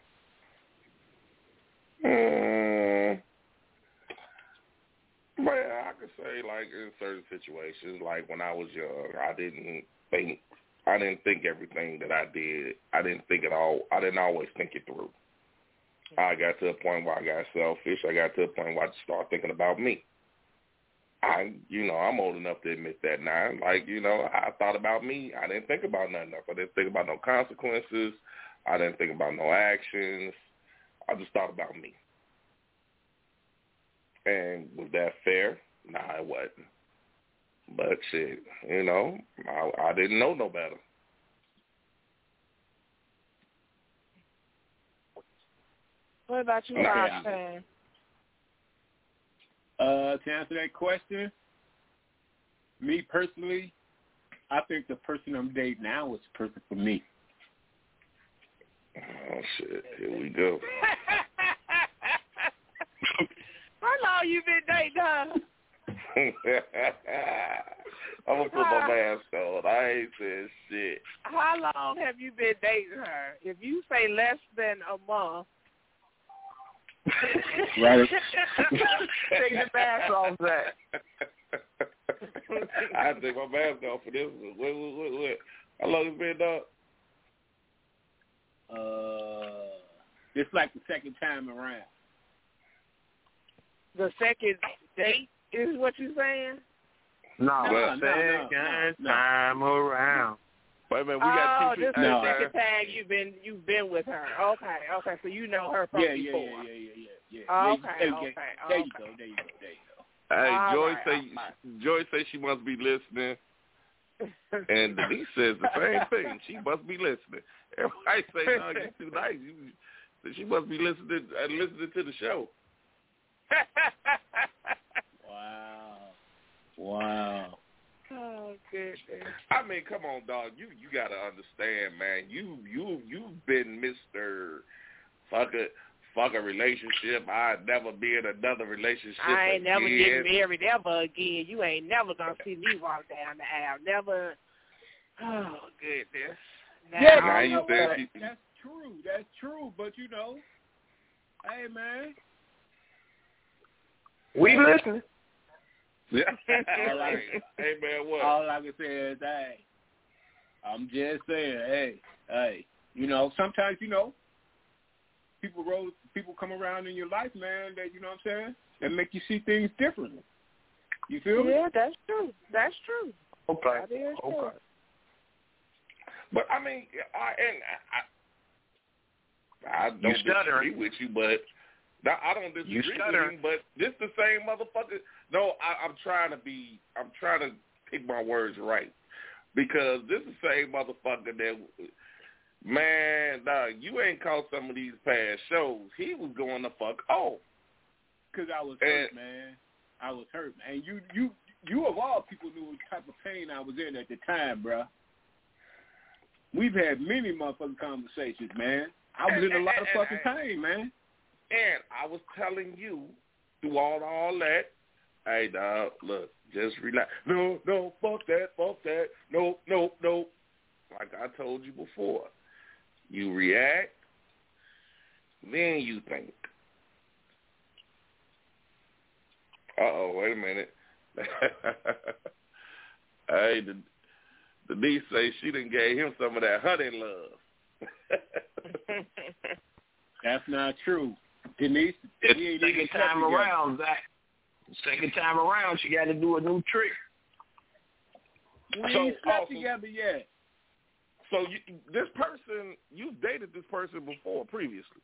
Mm, well, I could say like in certain situations, like when I was young, I didn't think I didn't think everything that I did. I didn't think it all. I didn't always think it through. I got to a point where I got selfish. I got to a point where I just started thinking about me. I, you know, I'm old enough to admit that now. Like, you know, I thought about me. I didn't think about nothing else. I didn't think about no consequences. I didn't think about no actions. I just thought about me. And was that fair? Nah, it wasn't. But shit, you know, I, I didn't know no better. What about you, Okay. Roxanne? Uh, to answer that question, me personally, I think the person I'm dating now is the person for me. Oh shit, here we go. How long you been dating her? I'm gonna put my ah. mask on. I ain't saying shit. How long have you been dating her? If you say less than a month, Right. Take the mask off, Zach. I take my mask off for this one. Wait, wait, wait, wait. How long it's been, dog? Uh, it's like the second time around. the second date is what you're saying? No, No, no, no, second no, no. time around. Wait a minute, we got oh, two this is people. No. the second time you've been you've been with her. Okay, okay, so you know her from Yeah, yeah, before. yeah, yeah, yeah, yeah, yeah. Oh, yeah. okay, There okay. There you go. There you go. There you go. Hey, All Joy right, say all right. Joy say she must be listening, and Denise says the same thing. She must be listening. Everybody say, "No, you too nice." You, she must be listening and listening to the show. Wow. Wow. oh goodness. I mean, come on, dog. You you gotta understand, man. You you you've been Mister fuck a fuck a relationship. I'd never be in another relationship. I ain't never again. getting married ever again. You ain't never gonna see me walk down the aisle. Never. Oh goodness. Now, Yeah, Now you you know said she- that's true. That's true. But you know, hey man, We listening. Yeah. All right. hey man, what? all I can say is, hey, I'm just saying, hey, hey, you know, sometimes you know, people roll, people come around in your life, man, that you know what I'm saying, that make you see things differently. You feel me? yeah, that's true. That's true. Okay. That is true. Okay. But I mean, I and I, I don't You stuttering. disagree with you, but I don't disagree You with you. But this the same motherfucker. No, I, I'm trying to be. I'm trying to pick my words right because this is the same motherfucker that. Man, dog, you ain't caught some of these past shows. He was going the fuck off. Because I was And- hurt, man. I was hurt, man. You, you, you of all people knew what type of pain I was in at the time, bro. We've had many motherfucking conversations, man. I was in a lot of fucking pain, man. And I was telling you through all all that, hey dog, look, just relax. No, no, fuck that, fuck that. No, no, no. Like I told you before, you react, then you think. Uh oh, wait a minute. hey, the Denise say she done gave him some of that honey love. That's not true. Denise, It's we ain't second even time around, Zach. Second time around, she got to do a new trick. We So, ain't slept also- together yet. So you, this person, you've dated this person before previously.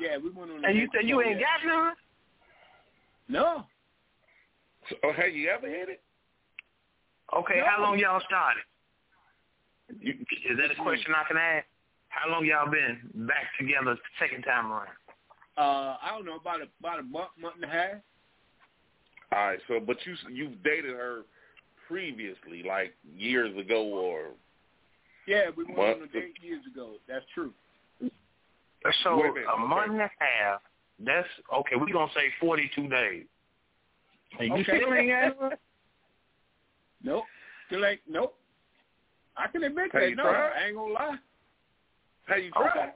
Yeah, we went on. a And you said you ain't that. got none? No. So, oh, have you ever had it? Okay, No. how long y'all started? You, Is that a question I can ask? How long y'all been back together second time around? Uh, I don't know about a, about a month, month and a half. all right. So, but you you've dated her previously, like years ago, or Yeah, we went What? on a date years ago. That's true. So Wait a minute, a okay. month and a half. That's okay. We're gonna say forty-two days. And you Okay. still ain't got none? Nope. Like, nope. I can admit Hey, that. No, tried? I ain't gonna lie. Hey, you try? Okay.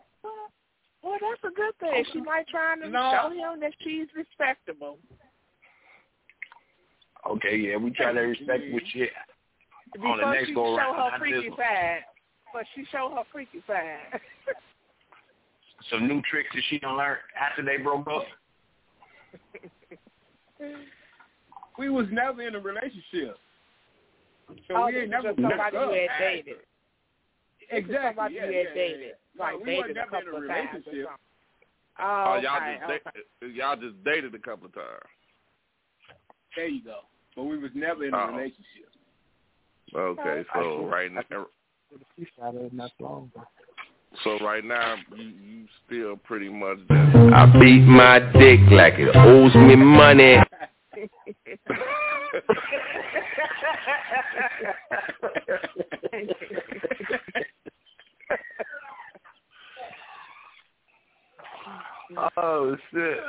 Well, that's a good thing. She might try to No. show him that she's respectable. Okay, yeah, we try to respect what shit. Before On the next she go show her freaky this side. But she show her freaky side. Some new tricks that she done learn after they broke up. We was never in a relationship. So oh, we ain't never just somebody broke you up. had dated. This is Exactly. somebody yeah, you had yeah, dated. yeah. Like no, we dated wasn't a never in a couple of times or relationship. Oh, Oh, y'all okay, just okay. da- y'all just dated a couple of times. There you go. But we was never in a Oh. relationship. Okay, so right now, so right now you you still pretty much just I beat my dick like it owes me money. Oh shit!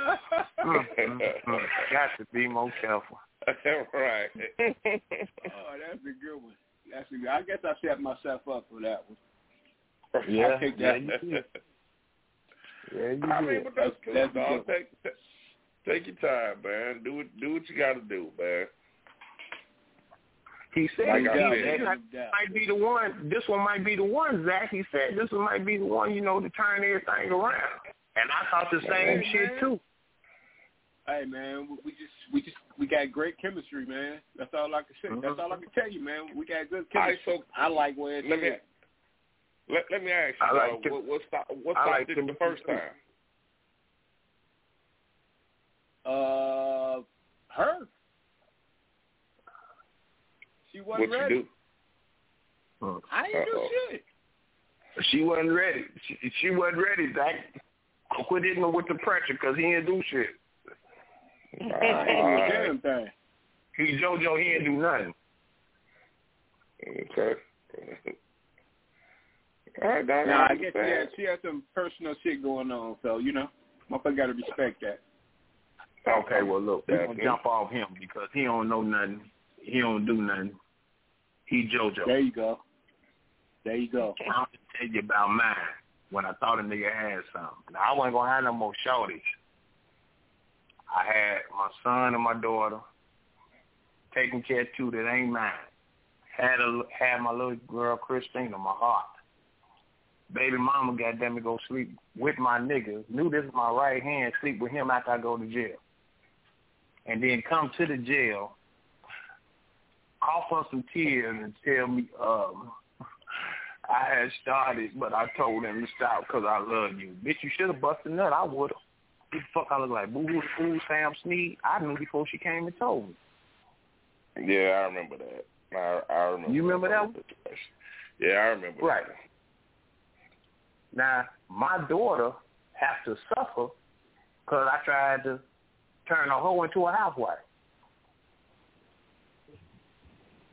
Mm, mm, mm. Got to be more careful. right. Oh, that's a good one. That's a good. I guess I set myself up for that one. Yeah, I take yeah, that. you did. Yeah, you I mean, but that's cool, That's dog. Take, take take your time, man. Do it. Do what you got to do, man. He said Like he, I Yeah, said. that might- be the one. This one might be the one, Zach. He said this one might be the one. You know, to turn everything around. And I thought the same Hey, shit man. too. Hey man, we- we just we just we got great chemistry, man. That's all I can say. That's all I can tell you, man. We got good All right, chemistry. so I like where it's let me at. let, let me ask you, I like dog, Kim- what what stop what stopped like it the first too. time? Uh, her. She What wasn't you ready. do? I didn't Uh-oh. do shit. She wasn't ready. She, she wasn't ready, Zach. Quit hitting her with the pressure because he didn't do shit. I All ain't do a right. damn thing. He JoJo, he didn't do nothing. Okay. All right, dog. Nah, I guess she had, she had some personal shit going on, so you know, motherfucker got to respect that. Okay, well look, we gonna jump off him because he don't know nothing. He don't do nothing. He JoJo. There you go. There you go. I'll just tell you about mine when I thought a nigga had something. Now, I wasn't gonna have no more shorties. I had my son and my daughter taking care of two that ain't mine. Had a had my little girl Christina, my heart. Baby mama goddamn it go sleep with my nigga. Knew this was my right hand, sleep with him after I go to jail. And then come to the jail, cough up some tears and tell me, um, I had started, but I told him to stop because I love you. Bitch, you should have busted nut. I would have. What the fuck I look like? Boo Boo the Fool, Sam Snead? I knew before she came and told me. Yeah, I remember that. I, I remember. You remember that one? Yeah, I remember. Right. that. Now, my daughter has to suffer because I tried to turn a hoe into a housewife.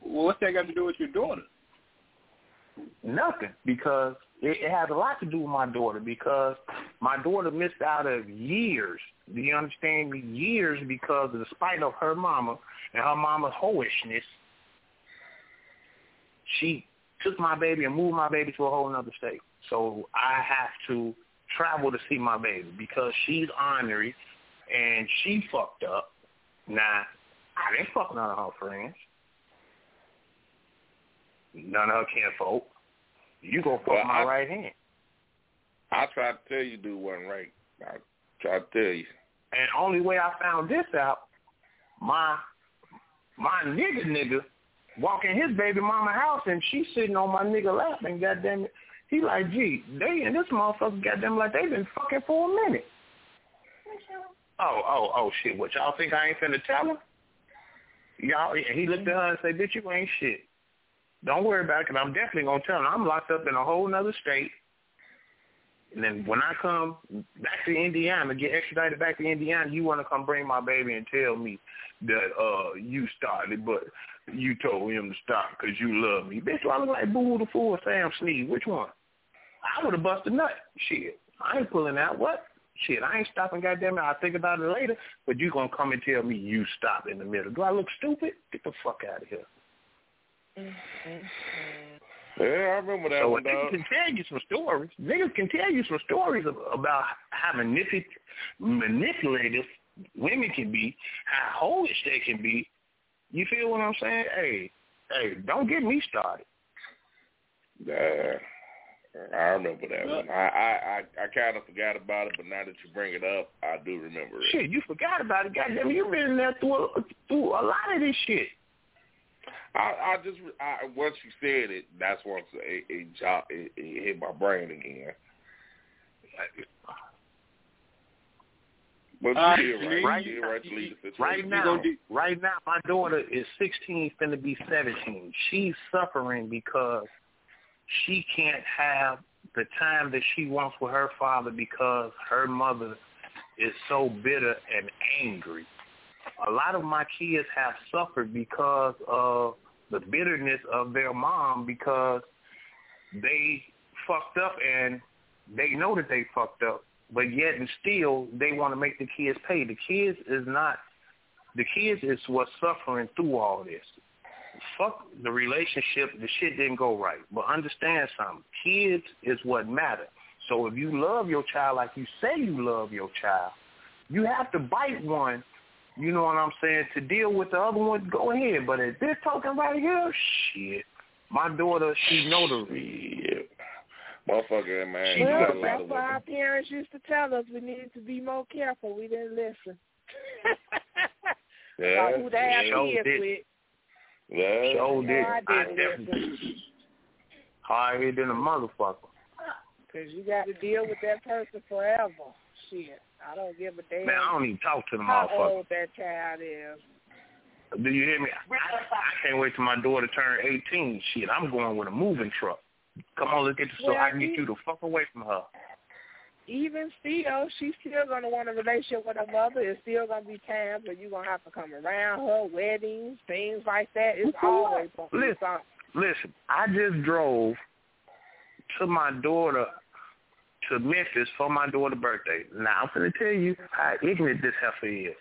Well, what's that got to do with your daughter? Nothing, because it, it has a lot to do with my daughter because my daughter missed out of years. Do you understand me? Years because of the spite of her mama and her mama's hoishness. She took my baby and moved my baby to a whole other state. So I have to travel to see my baby because she's ornery and she fucked up. Now, I didn't fuck none of her friends. None of her kinfolk. You gonna fuck Well, my I- right hand. I tried to tell you, dude wasn't right. I tried to tell you. And only way I found this out, my my nigga nigga walking his baby mama house and she sitting on my nigga lap and goddamn it, he like, gee, they and this motherfucker goddamn like they been fucking for a minute. Oh, oh, oh shit, what y'all think I ain't finna tell him? Y'all he looked at her and said, Bitch, you ain't shit. Don't worry about it because I'm definitely gonna tell him I'm locked up in a whole nother state. And then when I come back to Indiana, get extradited back to Indiana, you want to come bring my baby and tell me that uh you started, but you told him to stop because you love me. Bitch, do I look like Boo the Fool or Sam Snead? Which one? I would have busted nut. Shit, I ain't pulling out. What? Shit, I ain't stopping. Goddamn it, I'll think about it later. But you gonna come and tell me you stop in the middle? Do I look stupid? Get the fuck out of here. Yeah, I remember that So one, niggas can tell you some stories. Niggas can tell you some stories about how manipul- manipulative women can be, how hoish they can be. You feel what I'm saying? Hey, hey, don't get me started. Yeah, I remember that one. I I I, I kind of forgot about it, but now that you bring it up, I do remember it. Shit, you forgot about it. Goddamn, you've been there through a, through a lot of this shit. I, I just I, once you said it, that's once a, a job it, it hit my brain again. But Uh, right. right- you did right to leave the situation. Right now, right now, my daughter is 16, finna be 17. She's suffering because she can't have the time that she wants with her father because her mother is so bitter and angry. A lot of my kids have suffered because of the bitterness of their mom because they fucked up and they know that they fucked up, but yet and still they want to make the kids pay. The kids is not the kids is what's suffering through all this. Fuck the relationship, the shit didn't go right. But understand something. Kids is what matter. So if you love your child like you say you love your child, you have to bite one, you know what I'm saying, to deal with the other one, go ahead. But at this token right here, shit. My daughter, she know the Yeah. Motherfucker, man, you Well, got a that's of why our parents used to tell us we needed to be more careful. We didn't listen. Yeah, About who they have yeah, Sure kids did. with. yeah. show No, did. I I didn't definitely listen. than a motherfucker. Because you got to deal with that person forever. Shit. I don't give a damn Man, I don't even talk to the how motherfucker. old that child is. Do you hear me? I, I can't wait till my daughter turn 18. Shit, I'm going with a moving truck. Come on, let's get to so I can get you the fuck away from her. Even still, she's still going to want a relationship with her mother. It's still going to be times where you're going to have to come around her, weddings, things like that. It's always going to be Listen. something. Listen, I just drove to my daughter to Memphis for my daughter's birthday. Now I'm gonna tell you how ignorant this heifer is.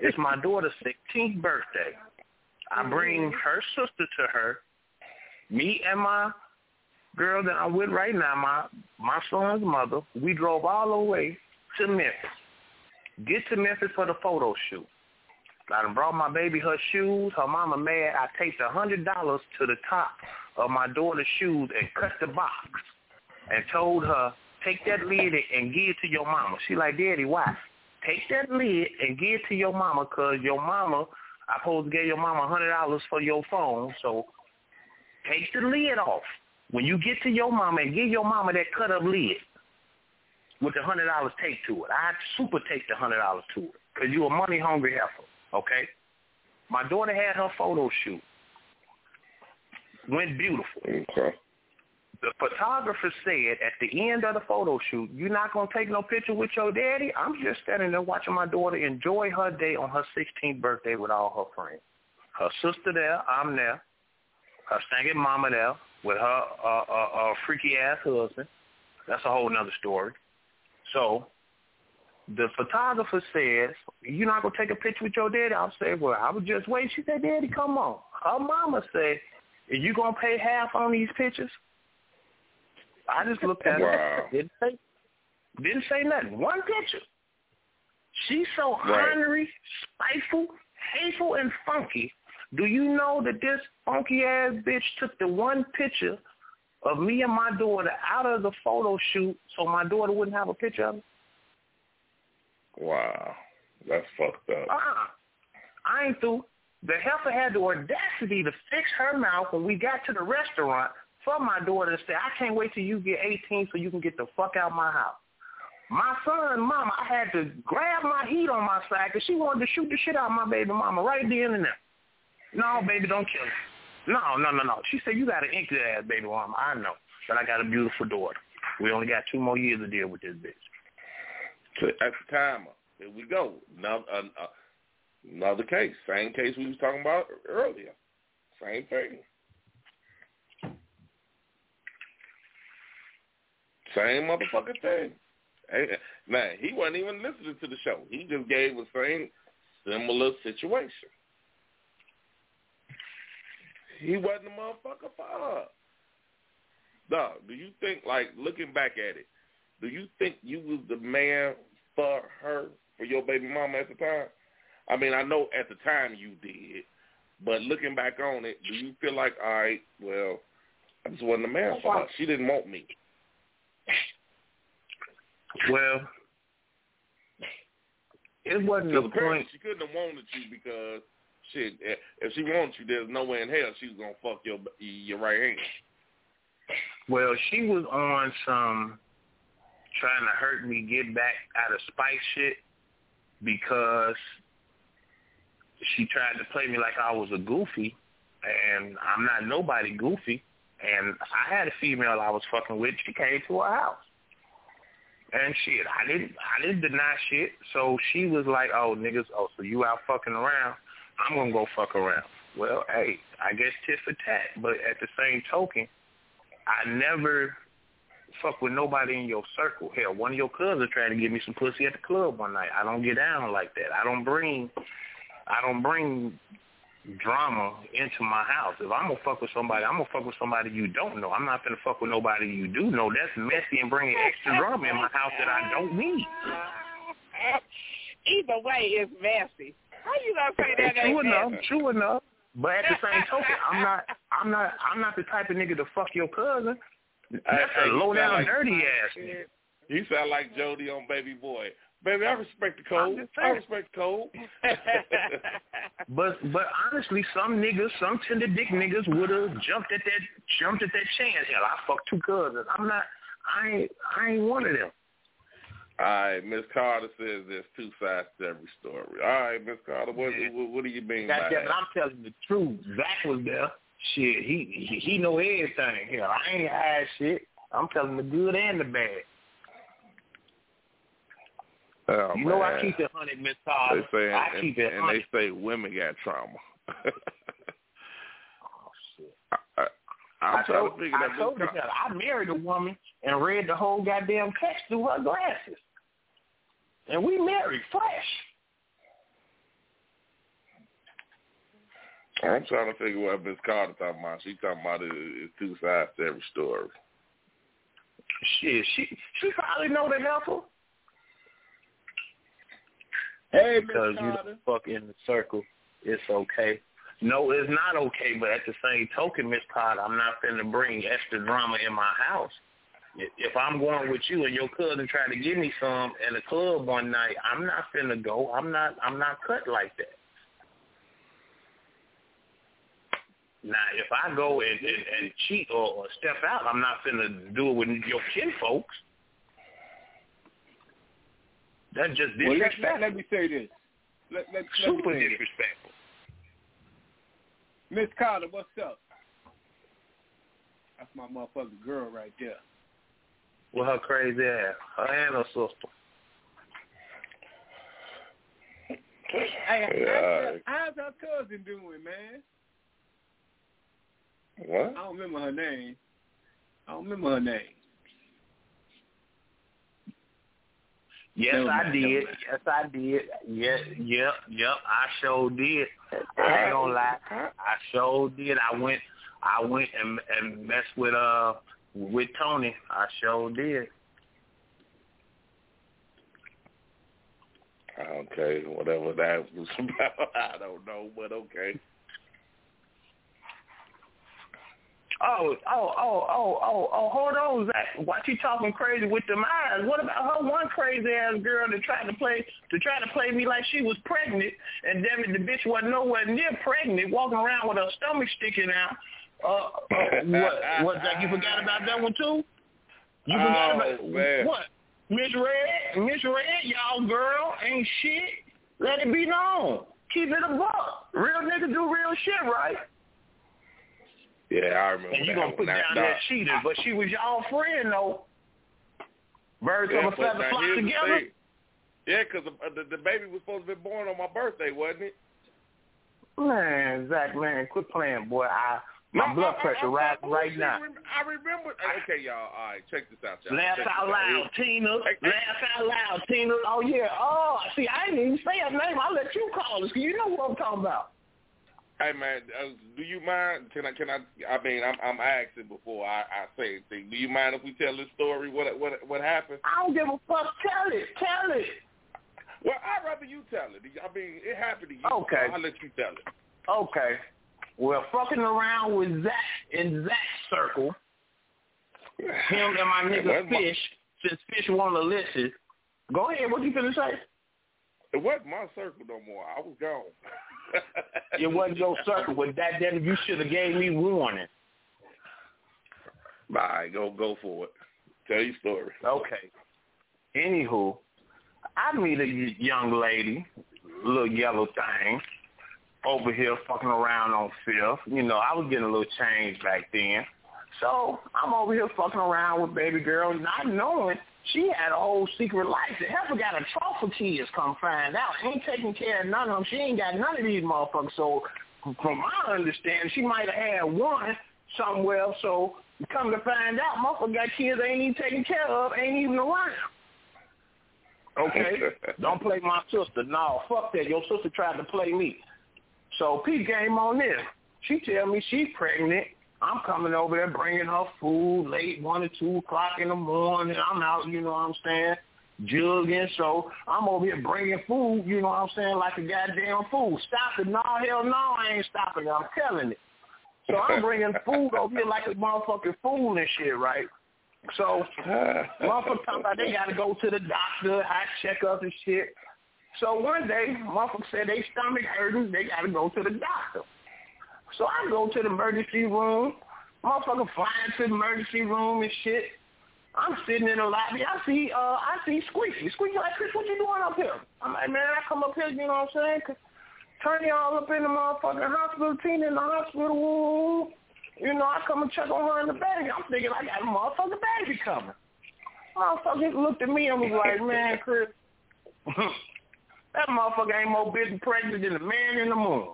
It's my daughter's 16th birthday. I mm-hmm. bring her sister to her, me and my girl that I'm with right now, my my son's mother. We drove all the way to Memphis. Get to Memphis for the photo shoot. I done brought my baby her shoes. Her mama mad. I taped a hundred dollars to the top of my daughter's shoes and cut the box and told her, take that lid and give it to your mama. She like, Daddy, why? Take that lid and give it to your mama because your mama, I supposed to give your mama a hundred dollars for your phone. So take the lid off. When you get to your mama and give your mama that cut up lid with the hundred dollars taped to it. I super take the hundred dollars to it because you a money hungry heifer. Okay. My daughter had her photo shoot. Went beautiful. Okay. The photographer said at the end of the photo shoot, you're not going to take no picture with your daddy? I'm just standing there watching my daughter enjoy her day on her 16th birthday with all her friends. Her sister there, I'm there. Her stinking mama there with her uh, uh, uh, freaky-ass husband. That's a whole nother story. So the photographer says, you're not going to take a picture with your daddy? I said, well, I would just wait. She said, daddy, come on. Her mama said, are you going to pay half on these pictures? I just looked at Wow. her. Didn't say, didn't say nothing. One picture. She's so Right. ornery, spiteful, hateful, and funky. Do you know that this funky ass bitch took the one picture of me and my daughter out of the photo shoot so my daughter wouldn't have a picture of me? Wow. That's fucked up. Uh-uh. I ain't through. The heifer had the audacity to fix her mouth when we got to the restaurant for my daughter to say, I can't wait till you get 18 so you can get the fuck out my house. My son, mama, I had to grab my heat on my side because she wanted to shoot the shit out of my baby mama right then and there. No, baby, don't kill her. No, no, no, no. She said, you got an inky ass baby mama. I know, but I got a beautiful daughter. We only got two more years to deal with this bitch. So at the timer, here we go. Another, uh, uh, another case. Same case we was talking about earlier. Same thing. Same motherfucking thing. Man, he wasn't even listening to the show. He just gave the same similar situation. he wasn't the motherfucker for her. No, do you think, like, looking back at it, do you think you was the man for her, for your baby mama at the time? I mean, I know at the time you did, but looking back on it, do you feel like, all right, well, I just wasn't the man for her. She didn't want me. Well, it wasn't the point. she couldn't have wanted you because shit. If she wanted you, there's no way in hell she was gonna fuck your your right hand. Well, she was on some trying to hurt me, get back out of spite shit because she tried to play me like I was a goofy, and I'm not nobody goofy. And I had a female I was fucking with. She came to our house. And shit, I didn't, I didn't deny shit. So she was like, "Oh, niggas, oh, so you out fucking around? I'm gonna go fuck around." Well, hey, I guess tit for tat. But at the same token, I never fuck with nobody in your circle. Hell, one of your cousins tried to give me some pussy at the club one night. I don't get down like that. I don't bring, I don't bring drama into my house. If I'm gonna fuck with somebody, I'm gonna fuck with somebody you don't know. I'm not gonna fuck with nobody you do know. That's messy and bringing extra drama in my house that I don't need. Either way, it's messy. How you gonna say that true ain't enough, messy? true enough. But at the same token, I'm not, I'm not, I'm not the type of nigga to fuck your cousin. That's Hey, a you low down, like- dirty ass nigga. You sound like Jody on Baby Boy. Baby, I respect the I'm code. I respect the code. But but honestly, some niggas, some tender dick niggas would have jumped at that jumped at that chance. Hell, I fucked two cousins. I'm not. I ain't. I ain't one of them. All right, Miss Carter says there's two sides to every story. All right, Miss Carter, what, what, what do you mean by Goddamn that? I'm telling the truth. Zach was there. Shit, he he, he know everything. Hell, I ain't hide shit. I'm telling the good and the bad. Oh, you know I keep it hundred, Miss They say, I and, keep it and they say women got trauma. Oh shit. I, I, I'm I told, to figure I that. told you that I married a woman and read the whole goddamn text through her glasses, and we married fresh. I'm trying to figure what Miss Carter talking about. She talking about it, it's two sides to every story. Shit, she she probably know the heifer. Hey, because you fuck in the circle, it's okay. No, it's not okay, but at the same token, Miss Carter, I'm not finna bring extra drama in my house. If- I'm going with you and your cousin try to give me some at the club one night, I'm not finna go. I'm not. I'm not cut like that. Now, if I go and, and, and cheat or, or step out, I'm not finna do it with your kin folks. That's just Well, let, disrespectful. let, let me say this. Let, let, let Super say disrespectful. Miss Carter, what's up? That's my motherfucking girl right there. with her crazy ass, her and her sister. Hey, how's, all her, how's her cousin doing, man? What? I don't remember her name. I don't remember her name. Yes, I did. Yes, I did. Yeah, yep, yep. I sure did. I ain't gonna lie. I sure did. I went, I went and and messed with uh with Tony. I sure did. Okay, whatever that was about, I don't know, but okay. Oh, oh, oh, oh, oh, oh, hold on, Zach. Why you talking crazy with them eyes? What about her one crazy ass girl that tried to play to try to play me like she was pregnant and damn it the bitch wasn't nowhere near pregnant, walking around with her stomach sticking out. Uh, uh what what Zach, you forgot about that one too? You forgot Oh, about man. what? Miss Red, Miss Red, y'all girl ain't shit. Let it be known. Keep it a buck. Real nigga do real shit, right? Yeah, I remember And you that gonna put down that cheater, but she was y'all friend though. Birds yeah, of a feather flock together. Yeah, because the, uh, the, the baby was supposed to be born on my birthday, wasn't it? Man, Zach, man, quit playing, boy. I my No, blood I- I- pressure I'm rising not right now. Rem- I remember. Okay, y'all. All right, check this out, y'all. Laugh Check out loud, Tina. Laugh out loud, Tina. Oh yeah. Oh, see, I didn't even say her name. I let you call. 'cause You know what I'm talking about. Hey man, uh, do you mind? Can I? Can I? I mean, I'm I'm asking before I, I say anything. Do you mind if we tell this story? What what what happened? I don't give a fuck. Tell it. Tell it. Well, I'd rather you tell it. I mean, it happened to you. Okay. So I'll let you tell it. Okay. Well, fucking around with Zach in Zach's circle, him and my nigga my- Fish, since Fish wanted to listen. Go ahead. What you finna say? It wasn't my circle no more. I was gone. It wasn't your circle. With that, then you should have gave me warning. All right, go go for it. Tell your story. Okay. Anywho, I meet a young lady, little yellow thing, over here fucking around on Fifth. You know, I was getting a little change back then. So I'm over here fucking around with baby girl, not knowing she had a whole secret life. The heifer got a trophy kids come find out. Ain't taking care of none of them. She ain't got none of these motherfuckers. So from my understanding, she might have had one somewhere. So come to find out, motherfucker got kids they ain't even taken care of, ain't even around. Okay? Don't play my sister. No, fuck that. Your sister tried to play me. So Pete game on this. She tell me she's pregnant. I'm coming over there bringing her food late, 1 or 2 o'clock in the morning. I'm out, you know what I'm saying, jugging. So I'm over here bringing food, you know what I'm saying, like a goddamn fool. Stop it. No, hell no, I ain't stopping it. I'm telling it. So I'm bringing food over here like a motherfucking fool and shit, right? So motherfuckers talking about they got to go to the doctor, high checkup and shit. So one day, motherfucker said they stomach hurting, they got to go to the doctor. So I go to the emergency room. Motherfucker flying to the emergency room and shit. I'm sitting in the lobby. I see, uh, I see Squeaky. Squeaky like, Chris, what you doing up here? I'm like, man, I come up here, you know what I'm saying? turn y'all up in the motherfucking hospital, team in the hospital room. You know, I come and check on her and the baby. I'm thinking I got a motherfucking baby coming. Motherfucker looked at me and was like, man, Chris, that motherfucker ain't more busy pregnant than the man in the moon.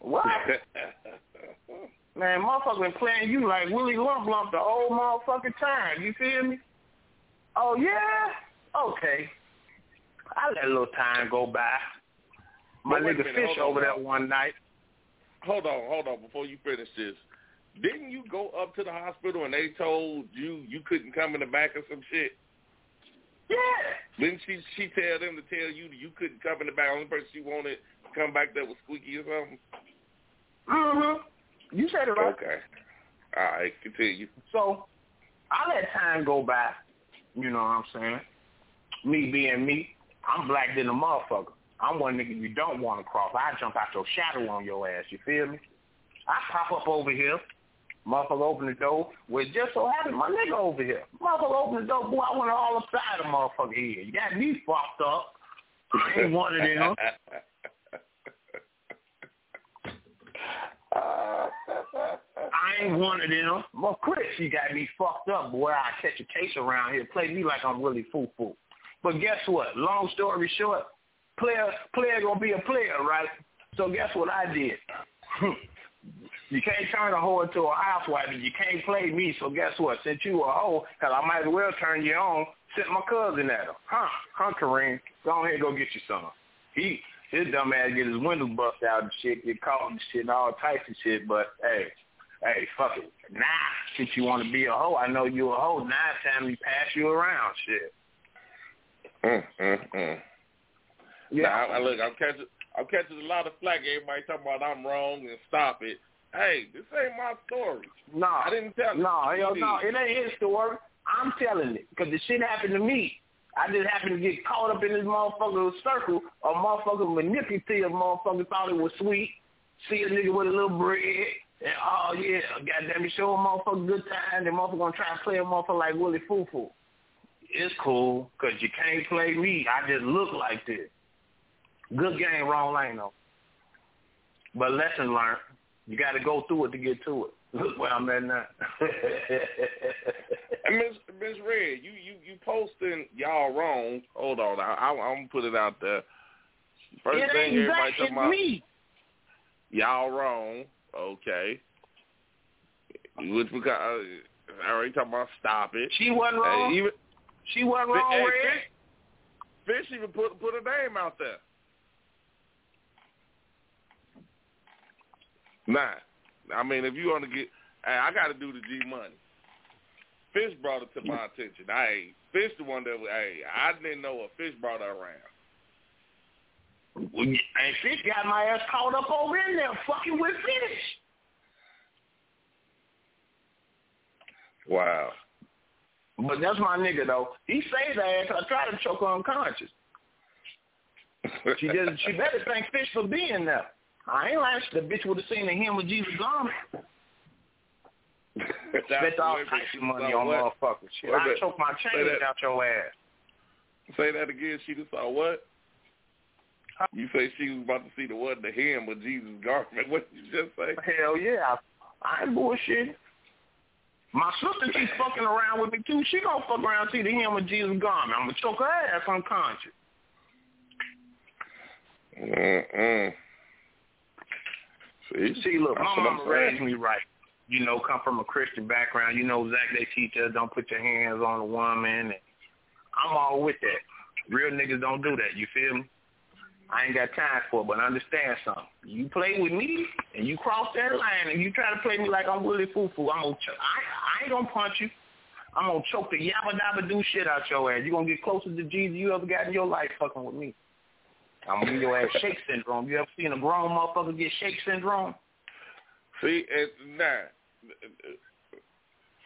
What? Man, motherfucker been playing you like Willie Lump Lump the whole motherfucking time. You feel me? Oh, yeah? Okay. I let a little time go by. My nigga Fish on over now. there one night. hold on, hold on. Before you finish this, didn't you go up to the hospital and they told you you couldn't come in the back or some shit? Yeah. Didn't she she tell them to tell you that you couldn't come in the back? Only person she wanted to come back that was Squeaky or something. Mm-hmm. You said it right. Okay. All right, continue. So I let time go by. You know what I'm saying? Me being me, I'm black than a motherfucker. I'm one nigga you don't want to cross. I jump out your shadow on your ass. You feel me? I pop up over here. Motherfucker open the door. Well, it just so happened my nigga over here. Motherfucker open the door. Boy, I went all upside the motherfucker here. You got me fucked up. I ain't one of them. I ain't one of them. Well, Chris, you got me fucked up, boy. I catch a case around here. Play me like I'm really foo-foo. But guess what? Long story short, player player gonna be a player, right? So guess what I did? you can't turn a hoe into a housewife, and you can't play me. So guess what? Since you a hoe, cause I might as well turn you on. Sent my cousin at her. Huh? Huh, Kareem? Go ahead, and go get you some. He his dumb ass get his window bust out and shit, get caught and shit, and all types of shit. But hey, hey, fuck it. Nah, since you want to be a hoe, I know you a hoe. Now it's time to pass you around, shit. mm, mm, mm. Yeah. Now, I, I look, I'm catching, I'm catching a lot of flack. Everybody talking about I'm wrong and stop it. Hey, this ain't my story. No, I didn't tell. No, hell You no, did. it ain't his story. I'm telling it because the shit happened to me. I just happened to get caught up in this motherfucker circle. A motherfucker manipulative motherfucker thought it was sweet. See a nigga with a little bread. And oh yeah, goddamn it, show a motherfucker good time. The motherfucker gonna try to play a motherfucker like Willie Foo. It's cool because you can't play me. I just look like this. Good game, wrong lane though. But lesson learned. You got to go through it to get to it. Look where I'm at now. Miss Miss Red, you you you posting y'all wrong. Hold on, I, I, I'm gonna put it out there. First it thing ain't everybody that, talking about, me. y'all wrong. Okay. Which because uh, I already talking about stop it. She wasn't Hey, wrong. even she wasn't wrong, hey, Red. Fish, Fish even put put a name out there. Nah. I mean, if you want to get, hey, I got to do the G money. Fish brought it to my attention. Hey, Fish the one that, hey, I didn't know a Fish brought her around. And Fish got my ass caught up over in there fucking with Fish. Wow. But that's my nigga though. He saved her ass. I tried to choke her unconscious. She just she better thank Fish for being there. I ain't lying. The bitch would have seen the him with Jesus garment. Spent all types of money on what? motherfuckers. Shit, I choke my that. out your ass. Say that again. She just saw what? You say she was about to see the what? The him with Jesus' garment. What did you just say? Hell yeah. I, ain't bullshit. My sister, she's fucking around with me too. She gonna fuck around and see the him with Jesus garment. I'm gonna choke her ass unconscious. Mm-mm. See, See, look, That's my I'm mama raised me right. You know, come from a Christian background. You know, Zach, they teach us don't put your hands on a woman. And I'm all with that. Real niggas don't do that. You feel me? I ain't got time for it, but understand something. You play with me and you cross that line and you try to play me like I'm Willie Foo-Foo, I'm gonna ch- I, I ain't gonna punch you. I'm gonna choke the yabba dabba do shit out your ass. You're gonna get closer to Jesus you ever got in your life fucking with me. I'm gonna your ass shake syndrome. You ever seen a grown motherfucker get shake syndrome? See, it's nah.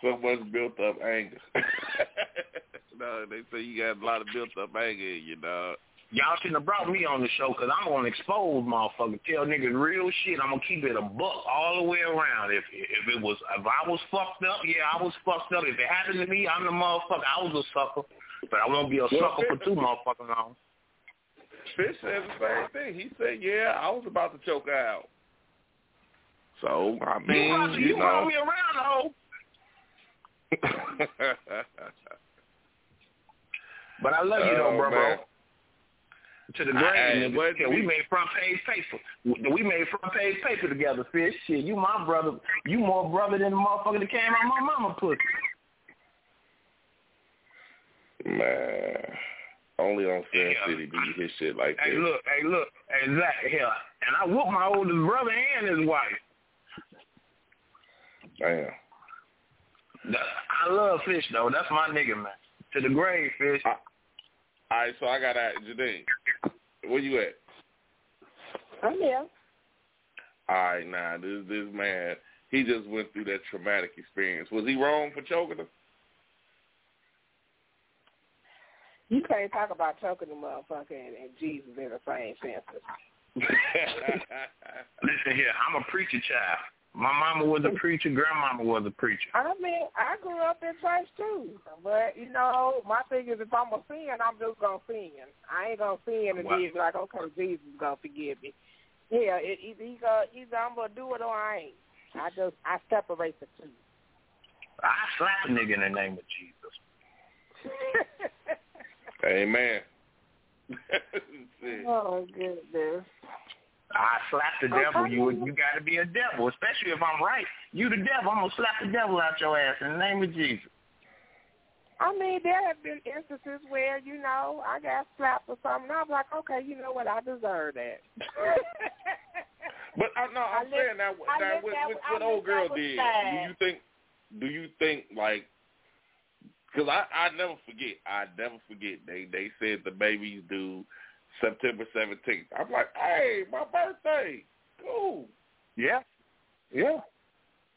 So much built up anger. no, they say you got a lot of built up anger in you, dog. Y'all shouldn't have brought me on the show because I'm gonna expose motherfucker. Tell niggas real shit. I'm gonna keep it a buck all the way around. If if it was if I was fucked up, yeah, I was fucked up. If it happened to me, I'm the motherfucker. I was a sucker, but I won't be a sucker for two motherfucking long. Fish said the same thing. He said, "Yeah, I was about to choke her out." So I You, mean, you, you know. me around, though. But I love you though, Oh, bro, bro. man. To the grave, I- nigga. what- Yeah, we made front page paper. We made front page paper together, fish. Shit, you my brother. You more brother than the motherfucker that came out my mama pussy. Man, only on Sin Yeah. City do you hear shit like Hey, this. look, hey, look, hey, Zach, here. And I whooped my oldest brother and his wife. Damn. I love fish, though. That's my nigga, man. To the grave, fish. All right, so I got to Janine. Where you at? I'm here. All right, now this this man, he just went through that traumatic experience. Was he wrong for choking her? You can't talk about choking the motherfucker and, and Jesus in the same sentence. Listen here, I'm a preacher child. My mama was a preacher. Grandmama was a preacher. I mean, I grew up in church too, but you know, my thing is if I'm a sin, I'm just gonna sin. I ain't gonna sin and Wow. be like, okay, Jesus is gonna forgive me. Yeah, it, it, either either I'm gonna do it or I ain't. I just I separate the two. I slap a nigga in the name of Jesus. Amen. Shit. oh goodness. I slap the devil. You you got to be a devil, especially if I'm right. You the devil. I'm gonna slap the devil out your ass in the name of Jesus. I mean, there have been instances where you know I got slapped or something. And I'm like, okay, you know what? I deserve that. But uh, I no, I'm I saying live- that that live what, that- what, what old girl did. sad. Do you think? Do you think like? Because I I never forget. I never forget. They they said the baby's due September seventeenth. I'm like, hey, my birthday. Cool. Yeah, yeah.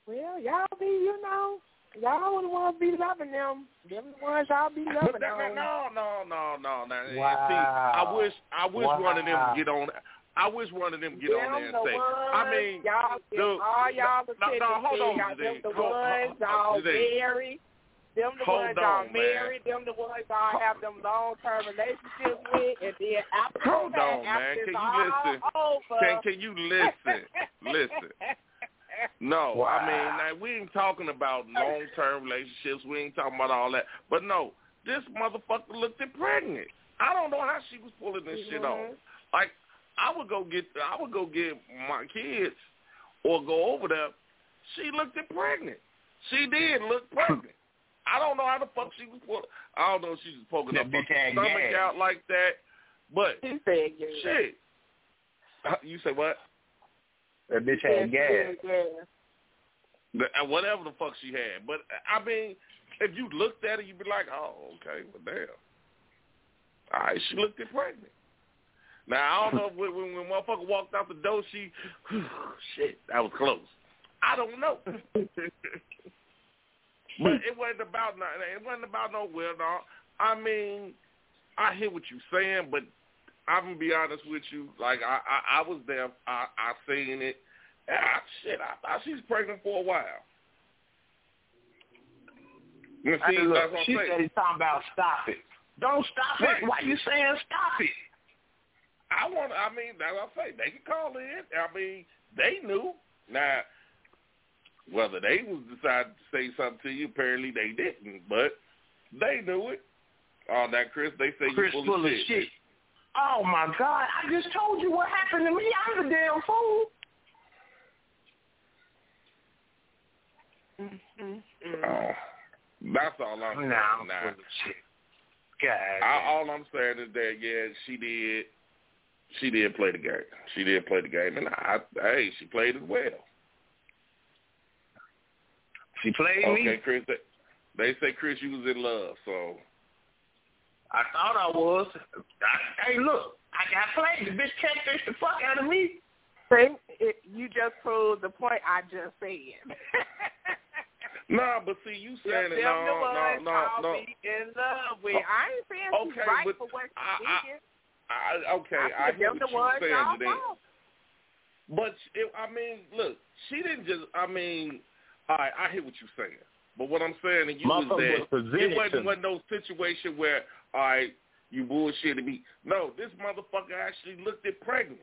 well, y'all be, you know, y'all the ones be loving them. Them the ones y'all be loving them. no, no, no, no, no. And Wow. See, I wish I wish one of them Wow. get on. I wish one of them get them on there and the say. ones, I mean, y'all give dude, all y'all the no, no, hold on, y'all them the Hold- ones hold- y'all Janine. Marry. Them the Hold ones y'all on, man. marry. Them the ones y'all have them long term relationships with, and then after Hold that, on, after man. Can you listen? Over, Can can you listen? listen. No, Wow. I mean like, we ain't talking about long term relationships. We ain't talking about all that. But no, this motherfucker looked at pregnant. I don't know how she was pulling this shit off. Mhm. Like I would go get I would go get my kids or go over there. She looked at pregnant. She did look pregnant. I don't know how the fuck she was pulling. I don't know if she was poking That her bitch fucking stomach gas. out like that. But He said, yeah. shit, Uh, you say what? That bitch had gas. The- uh, Whatever the fuck she had. But I mean, if you looked at it, you'd be like, oh, okay, well, damn. All right, she looked it pregnant. Now I don't know if when, when, when motherfucker walked out the door, she, shit, that was close. I don't know. But it wasn't about no, it wasn't about no well dog. I mean, I hear what you're saying, but I'm gonna be honest with you. Like I, I, I was there. I, I seen it. Ah, shit, I thought she's pregnant for a while. You see, said, look, she saying. said he's talking about stop it. Don't stop Right. it. Why you saying stop it? I want. I mean, that's what I say. They can call in. I mean, they knew. Now, whether they was decided to say something to you, apparently they didn't, but they knew it. On that, Chris, they say Chris you full of shit. Oh my God! I just told you what happened to me. I'm the damn fool. Mm-hmm. Oh, that's all I'm saying. Nah, I'm now. full of shit. God. I, all I'm saying is that yeah, she did. She did play the game. She did play the game, and I, hey, she played it well. She played Okay, me. Chris. They, they say Chris, you was in love, so I thought I was. I, hey, look, I got played. The bitch catfished the fuck out of me. See, it, you just proved the point I just said. no. But see, you saying Them it, the no, no, no, I'll no. be in love with. I ain't saying she's Okay, right but for what she's I- I- thinking. I, okay, I I said hear them what you're saying today. But it, I mean, look, she didn't just. I mean, all right, I hear what you're saying. But what I'm saying to you is that was presented it wasn't, wasn't no situation where, all right, you bullshitted me. No, this motherfucker actually looked at pregnant.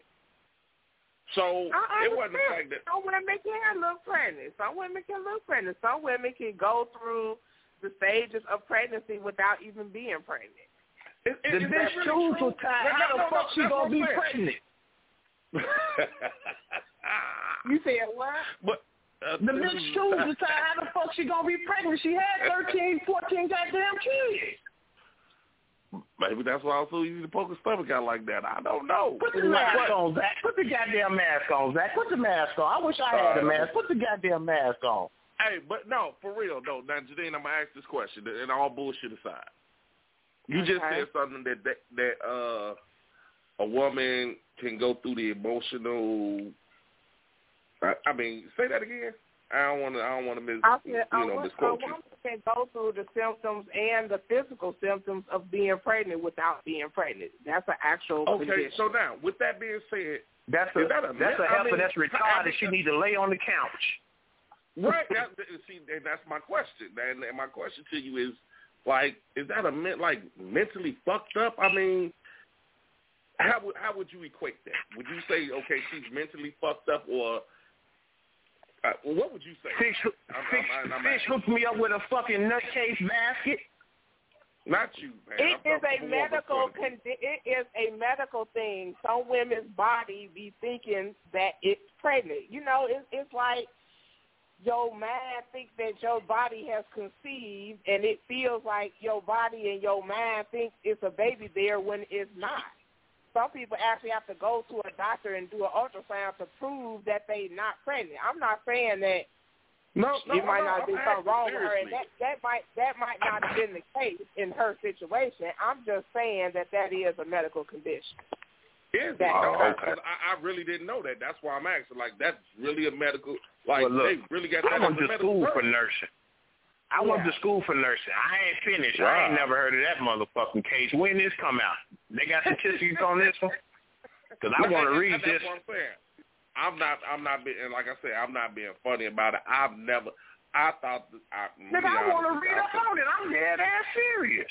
So I it wasn't the fact that. Some women can look pregnant. Some women can look pregnant. Some women can go through the stages of pregnancy without even being pregnant. Is, The is that bitch really tools true? was tied. No, How no, the no, fuck no, she gonna be pregnant? You said what? but uh, The bitch tools was tied. How the fuck she gonna be pregnant? She had 13, 14 goddamn kids. Maybe that's why I was so easy to poke a stomach out like that. I don't know. Put the mask on, Zach. Put the goddamn mask on, Zach. Put the mask on. I wish I had a mask. Put the goddamn mask on. Hey, but no, for real, no. Now, Janine, I'm gonna ask this question, and all bullshit aside. You just said something that that, that uh, a woman can go through the emotional. I, I mean, say that again. I don't want to. I don't want to miss. I said you a, know, wo- a misquote you. woman can go through the symptoms and the physical symptoms of being pregnant without being pregnant. That's an actual Okay, condition. so now with that being said, That's a Is that a that's a myth? I heifer mean, that's I retarded. mean, She need to lay on the couch. Right. That, see, that's my question. And, and my question to you is, like, is that a like mentally fucked up? I mean, how would how would you equate that? Would you say, okay, she's mentally fucked up, or uh, what would you say? Fish, I'm- fish, I'm- I'm fish hooked me up with a fucking nutcase basket. Not you, man. It I'm is a from more of medical point condi- it is a medical thing. Some women's body be thinking that it's pregnant. You know, it's it's like your mind thinks that your body has conceived, and it feels like your body and your mind thinks it's a baby there when it's not. Some people actually have to go to a doctor and do an ultrasound to prove that they're not pregnant. I'm not saying that No, no, it might no, not I'm be something wrong with her, and that that might that might not have been the case in her situation. I'm just saying that that is a medical condition. Is it? That- No, Oh, okay. 'cause I, I really didn't know that. That's why I'm asking. Like, that's really a medical. Like, Well, look, they really got I that went as a to medical school for nursing. I went Yeah. to school for nursing. I ain't finished. I ain't never heard of that motherfucking case. When this come out? They got statistics on this one? Because I want to read and this. What I'm saying. I'm not. I'm not being. And like I said, I'm not being funny about it. I've never. I thought. That, I, Nigga, be I want to read you, up on it. I'm dead ass serious.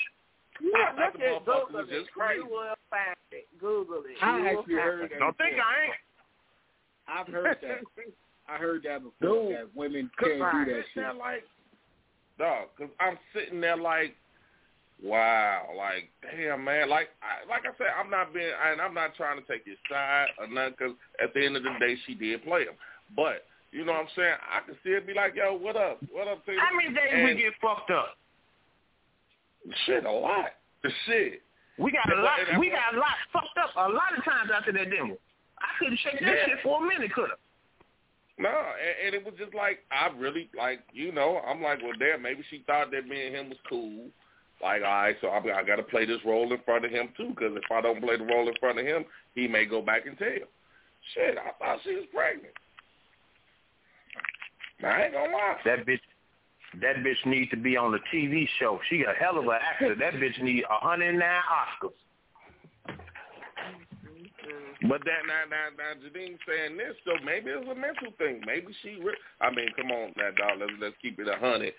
Yeah, thought look the at Google was just it. crazy. You will find it. Google it. I You actually heard that. Don't think I ain't. I've heard that. I heard that before. Dude. That women can't do that shit. like, dog. Cause I'm sitting there like, wow, like damn, man. Like, I, like I said, I'm not being, and I'm not trying to take his side or nothing. Cause at the end of the day, she did play him. But you know what I'm saying? I can still be like, yo, what up? What up, Taylor? How many days we get fucked up? Shit, a lot. The shit. We got a lot. We got a lot fucked up a lot of times after that demo. I couldn't shake that Yeah. shit for a minute, could have. No, and, and it was just like I really like you know I'm like well damn maybe she thought that me and him was cool. Like all right, so I, I got to play this role in front of him too because if I don't play the role in front of him, he may go back and tell. Shit, I thought she was pregnant. I ain't gonna lie. That bitch, that bitch needs to be on the TV show. She a hell of an actor. That bitch need 109 Oscars. Mm-hmm. But that now, now, now, Janine saying this, so maybe it's a mental thing. Maybe she, re- I mean, come on, now, dog. Let's let's keep it a hundred.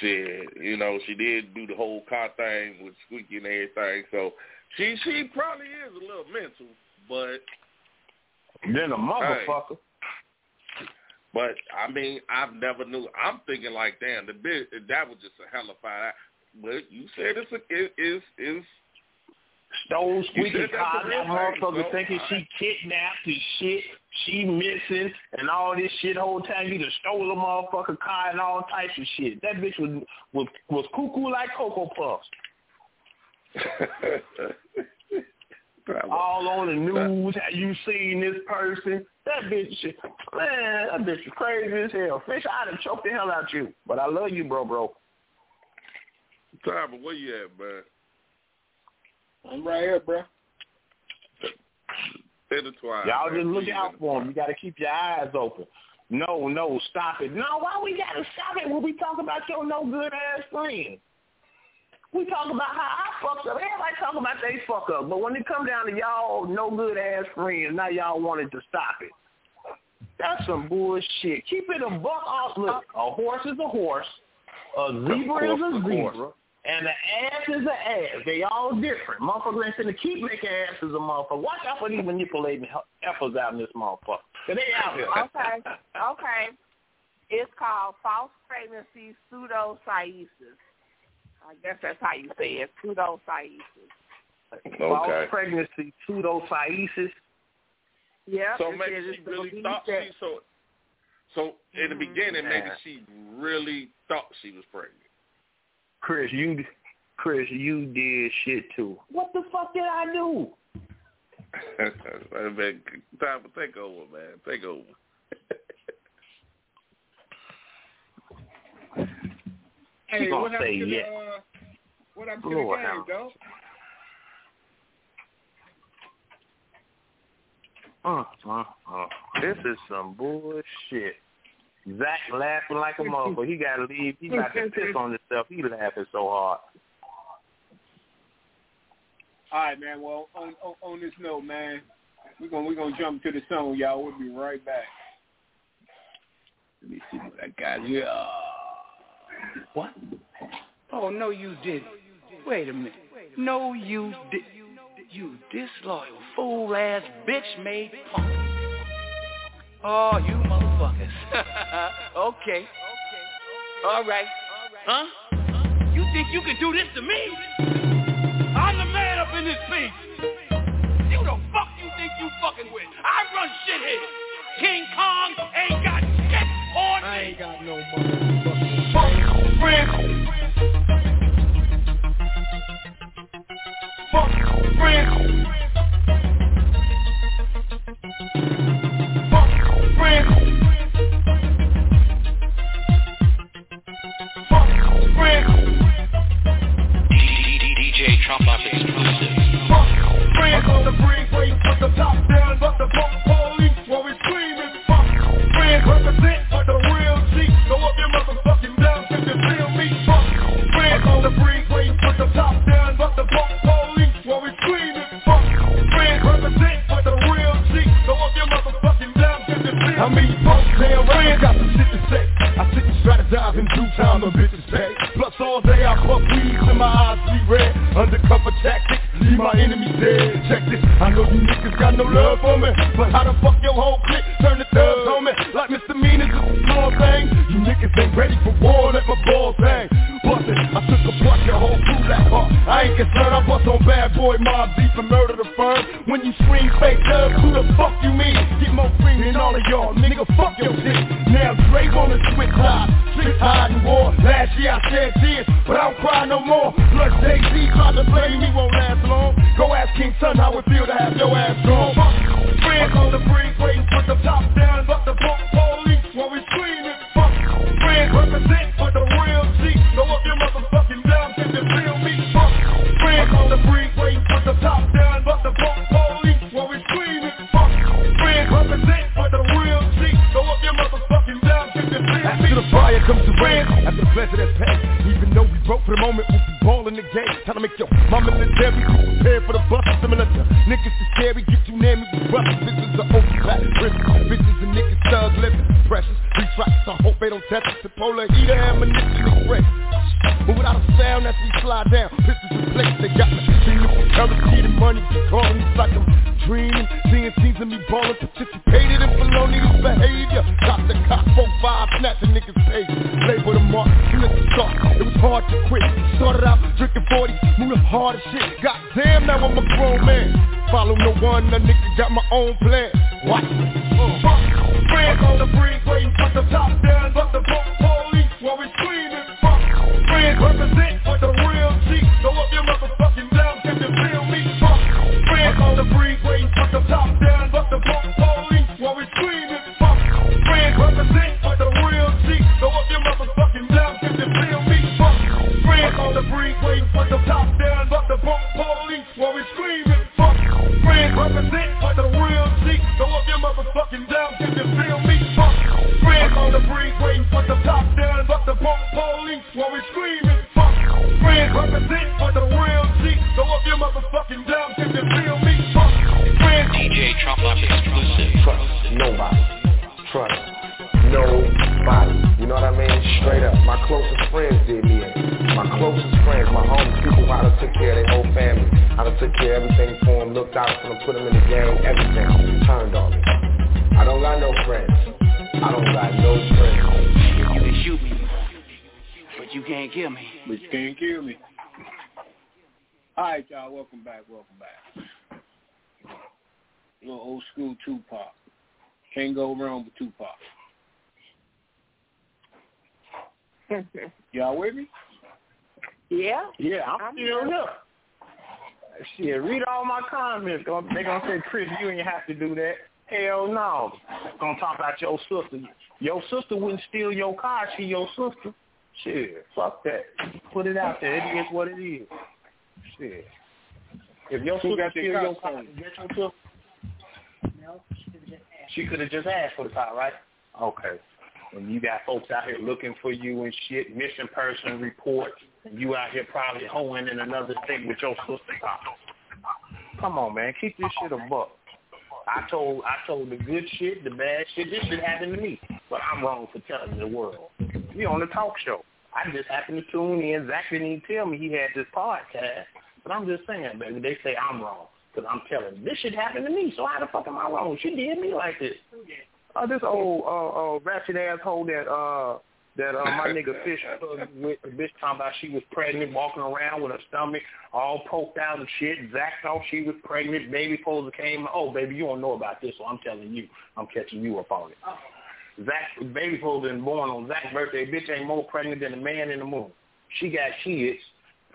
Shit, you know, she did do the whole car thing with Squeaky and everything. So she she probably is a little mental, but Then a motherfucker. but I mean, I've never knew. I'm thinking like, damn, the bit that was just a hell of a. But you said it's a it is is Stole squeaky car. That motherfucker so thinking she kidnapped and shit. She missing and all this shit. Whole time you just stole a motherfucker car and all types of shit. That bitch was was was cuckoo like cocoa puffs. all on the news. Have you seen this person? That bitch, man, that bitch is crazy as hell. Fish, I'd have choked the hell out you. But I love you, bro, bro. Tyler, where you at, man? I'm right here, bro. Intertwine. Y'all just look Please out for him. You got to keep your eyes open. No, no, stop it. No, why we got to stop it when we talk about your no good ass friend? We talk about how I fucked up. Everybody talk about they fuck up. But when it come down to y'all no good ass friends, now y'all wanted to stop it. That's some bullshit. Keep it a buck off. Look, a horse is a horse. A zebra is a Of course. zebra. And the ass is an ass. They all different. Motherfuckers ain't finna keep making asses a motherfucker. Watch out for these manipulating effers out in this motherfucker. 'Cause they out here. Okay, okay. It's called false pregnancy pseudocyesis. I guess that's how you say it, pseudocyesis. False Okay. pregnancy, pseudocyesis. Yeah. So maybe she really thought that- she so. So in the mm-hmm. beginning, maybe she really thought she was pregnant. Chris, you, Chris, you did shit too. What the fuck did I do? man, time to take over, man. Take over. Hey, what happened say to the, uh, what happened to Lord the game, have dog? Uh, uh, uh. This is some bullshit. Zach laughing like a motherfucker. He gotta leave. He about to piss on himself. He laughing so hard. All right, man. Well, on, on on this note, man, we're gonna we're gonna jump to the song, y'all. We'll be right back. Let me see what I got here. What? Oh, no, you didn't. Wait a minute. No, you did. You disloyal, fool-ass, bitch-made punk. Oh, you motherfuckers. okay. All right. Huh? You think you can do this to me? I'm the man up in this piece. You the fuck you think you fucking with? I run shit here. King Kong ain't got shit on me. I ain't got no motherfucking fuck friends. Fuck friends. DJ Trump Up exclusive. Fuck friends. on the freeway, put the top down, but the fuck police while we screaming. Fuck friends. Represent for the real G. Go up your motherfucking down if you feel me. Fuck friends. on the freeway, put the top down, but the fuck police while we screaming. Fuck friends. Represent for the real G. Go up your motherfucking down if you feel me. I mean, folks damn right, got some shit to say. I sit and strategize in due time, the bitches pay. Plus all day I puff weeds and my eyes see red. Undercover tactics, leave my enemies dead. Check this, I know you niggas got no love for me. But how the fuck your whole clique turn I ain't concerned, I bust on bad boy mob deep and murder the firm. When you scream fake love, who the fuck you mean? Get more free than all of y'all, nigga, fuck your shit. Now Drake on a switch side. Streets hiding war. Last year I shed tears, but I don't cry no more. Plus Jay-Z tried to blame me, won't last long. Go ask King Son how it feel to have your ass gone. Friends on the brink, waiting for the top down, but the police while we screaming. Fuck, friends represent for the real comes the rain, after the pleasure that's paid. Even though we broke for the moment, we'll be balling the game. Time to make your mama military, be prepared for the bus. Similar to niggas is scary, get you near me, we rough. Bitches are old back, risk. Bitches and niggas thug living, precious. These tracks, I hope they don't test us. The polar heater, ammunition, express. But without a sound as we slide down, Nigga got my own plan. Gonna- say, Chris, you ain't have to do that. Hell no. Gonna talk about your sister. Your sister wouldn't steal your car. She your sister. Shit, fuck that. Put it out there. It is what it is. Shit. If your Who sister got steal your car car, get your sister. She could have just asked She could have just asked for the car, right? Okay. And you got folks out here looking for you and shit, missing person reports. You out here probably hoeing in another state with your sister car. Come on, man. Keep this shit a buck. I told I told the good shit, the bad shit. This shit happened to me, but I'm wrong for telling the world. We on the talk show. I just happened to tune in. Zach didn't even tell me he had this podcast, but I'm just saying, baby. They say I'm wrong because I'm telling this shit happened to me. So how the fuck am I wrong? She did me like this. Oh, this old uh, uh, ratchet asshole that uh that uh, my nigga Fish with the bitch talking about she was pregnant, walking around with her stomach all poked out and shit. Zach thought she was pregnant. Baby Poser came. Oh, baby, you don't know about this, so I'm telling you. I'm catching you up on it. Zach, baby Poser been born on Zach's birthday. Bitch ain't more pregnant than a man in the moon. She got kids.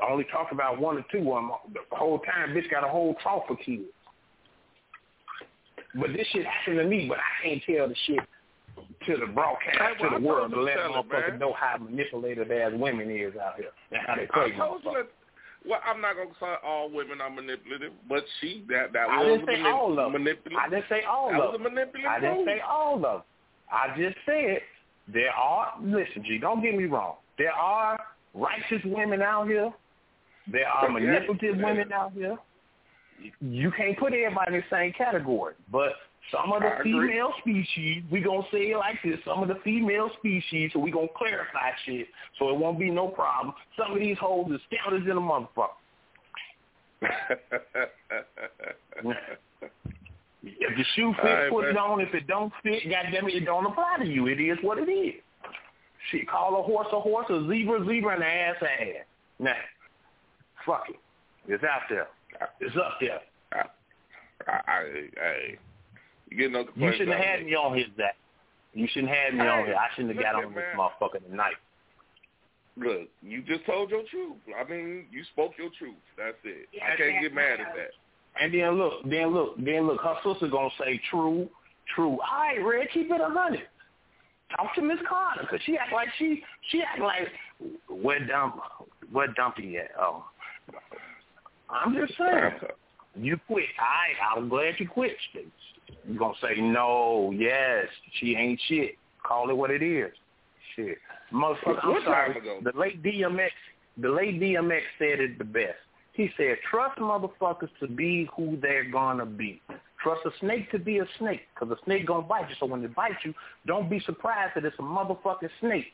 I only talk about one or two of them. The whole time, bitch got a whole trough of kids. But this shit happened to me, but I can't tell the shit to the broadcast, Hey, well, to I the world, to let motherfuckers know how manipulative as women is out here and how they I play told you motherfuckers. Well, I'm not gonna say all women are manipulative, but she that that I was didn't say manip- all of them. manipulative. I didn't say all that of was a manipulative. I didn't say all of them. I just said there are, listen, G, don't get me wrong. There are righteous women out here. There are manipulative women out here. You can't put everybody in the same category. But some of the female species, we going to say it like this, some of the female species, so we going to clarify shit so it won't be no problem. Some of these hoes is scoundrels in a motherfucker. If the shoe fit, All right, put it on. If it don't fit, goddamn it, it don't apply to you. It is what it is. Shit, call a horse a horse, a zebra a zebra, and an ass a ass. Now, fuck it. It's out there. It's up there. I, I, I, you get no You shouldn't have had me. me on his that. You shouldn't have had me on Hey, here. I shouldn't have got on at, this motherfucker tonight. Look, you just told your truth. I mean, you spoke your truth. That's it. I can't get mad at that. And then look, then look, then look, her sister gonna say true, true. All right, Red, keep it a hundred. Talk to Miss Carter, cause she act like she she act like where dump where dumpy at? Oh, I'm just saying. You quit. Right, I'm glad you quit. You're gonna say no? Yes, she ain't shit. Call it what it is. Shit, motherfucker. I'm sorry. The late DMX, the late DMX said it the best. He said, "Trust motherfuckers to be who they're gonna be. Trust a snake to be a snake, cause a snake gonna bite you. So when it bites you, don't be surprised that it's a motherfucking snake.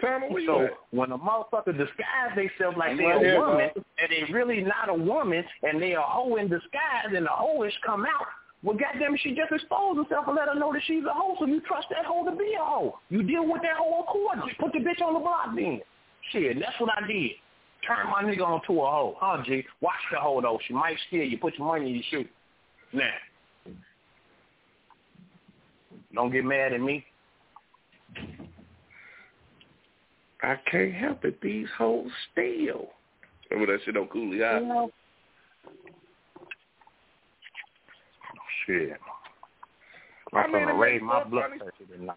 Time where you So at? when a motherfucker disguise themselves like they right a here, woman and they really not a woman and they a hoe in disguise and the hoish come out, well goddamn she just exposed herself and let her know that she's a hoe, so you trust that hoe to be a hoe. You deal with that hoe accordingly. Put the bitch on the block then. Shit, that's what I did. Turn my nigga onto a hoe. Huh, G? Watch the hoe though. She might steal you. Put your money in your shoe. Now. Don't get mad at me. I can't help it. These hoes steal. Remember that shit on Cooley High? Shit. I I'm mean, gonna it raise my blood funny- pressure tonight.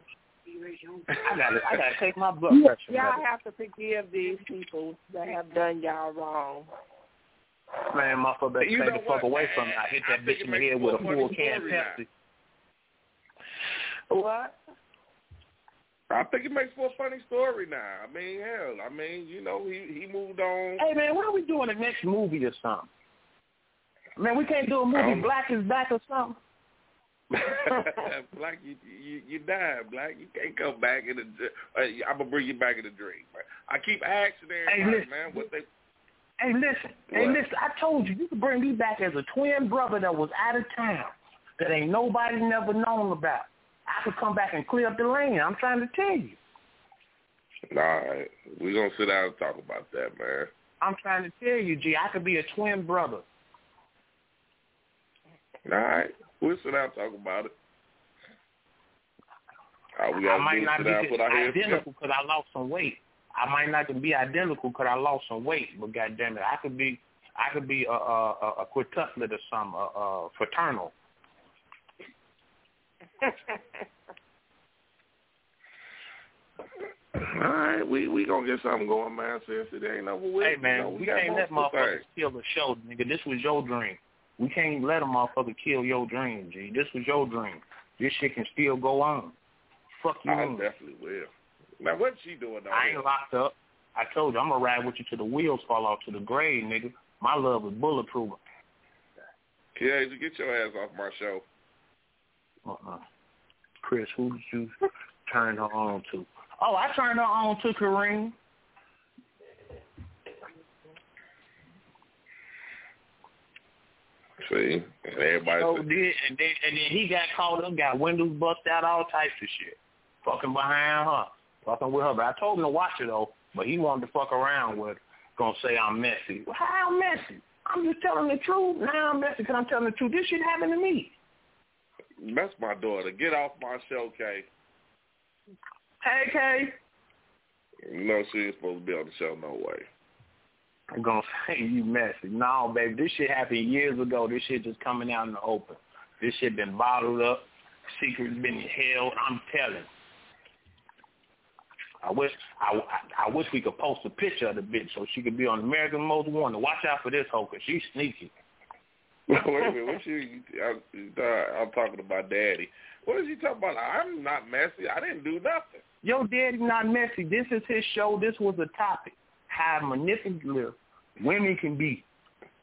I gotta, I gotta take my blood pressure. Y'all medicine. have to forgive these people that have done y'all wrong. Man, motherfucker better You stay know the fuck away from me. I hit that think bitch in the head with a a full can story now. Pepsi. What? I think it makes for a funny story now. I mean, hell, I mean, you know, he he moved on. Hey man, what are we doing the next movie or something? Man, we can't do a movie Um, Black is Back or something. Black, you, you you died, Black. You can't come back in the. Uh, I'm gonna bring you back in the dream. Man. I keep asking everybody, listen. man, what they. Hey, listen. Hey, listen. I told you you could bring me back as a twin brother that was out of town that ain't nobody never known about. I could come back and clear up the lane. I'm trying to tell you. All right, we're gonna sit down and talk about that, man. I'm trying to tell you, G. I could be a twin brother. All right, we'll sit down and talk about it. All we I might not be identical because I lost some weight. I might not be identical because I lost some weight, but goddamn it, I could be, I could be a a, a, a quintuplet or some, a, a fraternal. All right, we we gonna get something going, man. Since it ain't over with. Hey man, you know, we, we, can't let motherfuckers kill the show, nigga. This was your dream. We can't let a motherfucker kill your dream, G. This was your dream. This shit can still go on. Fuck you. I mean? definitely will. Now, what's she doing? Down I ain't locked up. I told you I'm gonna ride with you till the wheels fall off to the grave, nigga. My love is bulletproof. Yeah, you get your ass off my show. Uh-uh. Chris, who did you turn her on to? Oh, I turned her on to Kareem. See, and everybody. So said, did, and then and then he got caught up, got windows busted out, all types of shit. Fucking behind her, fucking with her. But I told him to watch it though. But he wanted to fuck around with, her. gonna say I'm messy. Well, how messy? I'm just telling the truth. Now I'm messy because I'm telling the truth. This shit happened to me. That's my daughter. Get off my show, Kay. Hey, Kay. No, she ain't supposed to be on the show. No way. I'm gonna say you messy. No, baby, this shit happened years ago. This shit just coming out in the open. This shit been bottled up. Secrets been held. I'm telling. I wish I, I, I wish we could post a picture of the bitch so she could be on American Most Wanted. Watch out for this hoe, cause she's sneaky. Wait a minute. What you? I, I'm talking about daddy. What is he talking about? I'm not messy. I didn't do nothing. Your daddy not messy. This is his show. This was a topic. How manipulative women can be.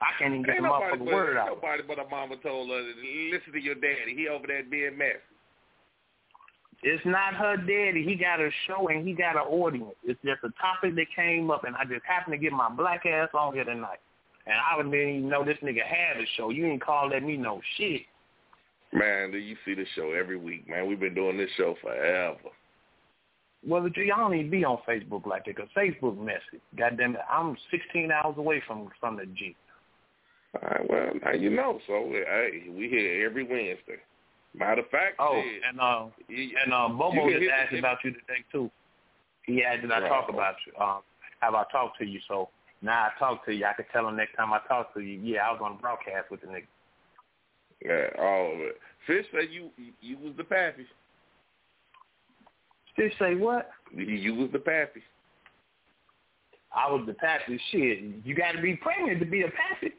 I can't even get Ain't the nobody, but, word out. nobody but a mama told her, listen to your daddy. He over there being messy. It's not her daddy. He got a show and he got an audience. It's just a topic that came up, and I just happened to get my black ass on here tonight. And I didn't even know this nigga had a show. You ain't call let me know shit. Man, do you see the show every week, man? We've been doing this show forever. Well, the G, I don't even be on Facebook like that because Facebook messy. Goddamn it, I'm 16 hours away from from the G. All right, well, now you know. So, hey, we here every Wednesday. Matter of fact, Oh, shit, and uh, you- and uh, Bobo just asked about you today too. He asked did I Right. talk about you? Um, have I talked to you? So now I talk to you. I could tell him next time I talk to you. Yeah, I was on the broadcast with the nigga. yeah, all of it. Fish said you you was the pappy. Did say what? You, you was the pappy. I was the pappy. Shit, you got to be pregnant to be a pappy.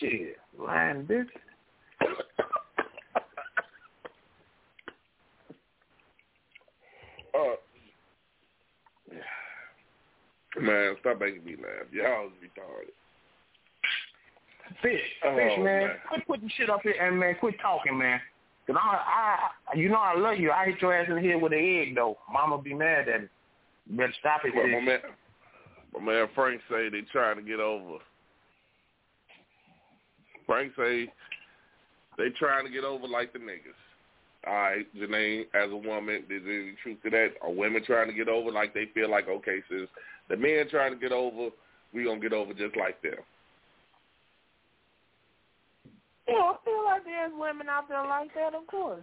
Shit, lying bitch. Uh, man, stop making me laugh. Y'all is retarded. Fish, Oh, fish, man. man. Quit putting shit up here and man, quit talking, man. Cause I, I, you know I love you. I hit your ass in the head with an egg, though. Mama be mad at me. Better stop it, But my man, my man Frank say they trying to get over. Frank say they trying to get over like the niggas. All right, Janae, as a woman, is there any truth to that? Are women trying to get over like they feel like, okay, since the men trying to get over, we gonna get over just like them? Yeah, I feel like there's women out there like that, of course.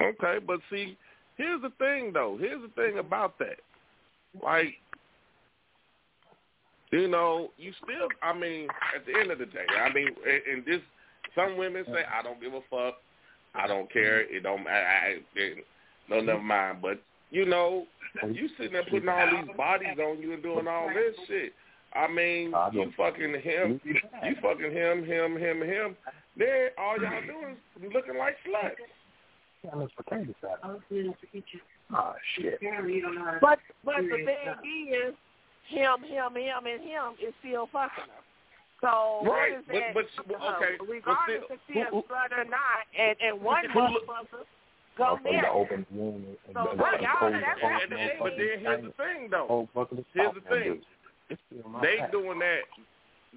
Okay, but see, here's the thing though. Here's the thing about that. Like, you know, you still. I mean, at the end of the day, I mean, and, this. Some women say, "I don't give a fuck. I don't care. It don't. I, I it, no, never mind." But you know, you sitting there putting all these bodies on you and doing all this shit. I mean, you fucking him, you fucking him, him, him, him. Then all y'all doing is looking like sluts. Oh shit. But but the thing is, him, him, him, and him is still fucking her. So Right, what is but- that? but- but, uh, okay, but regardless still- if she's a slut or not, and and one Who look- motherfucker go there. open wound. So right, y'all, that's And the thing- but then here's the thing though. Here's the thing. They doing that.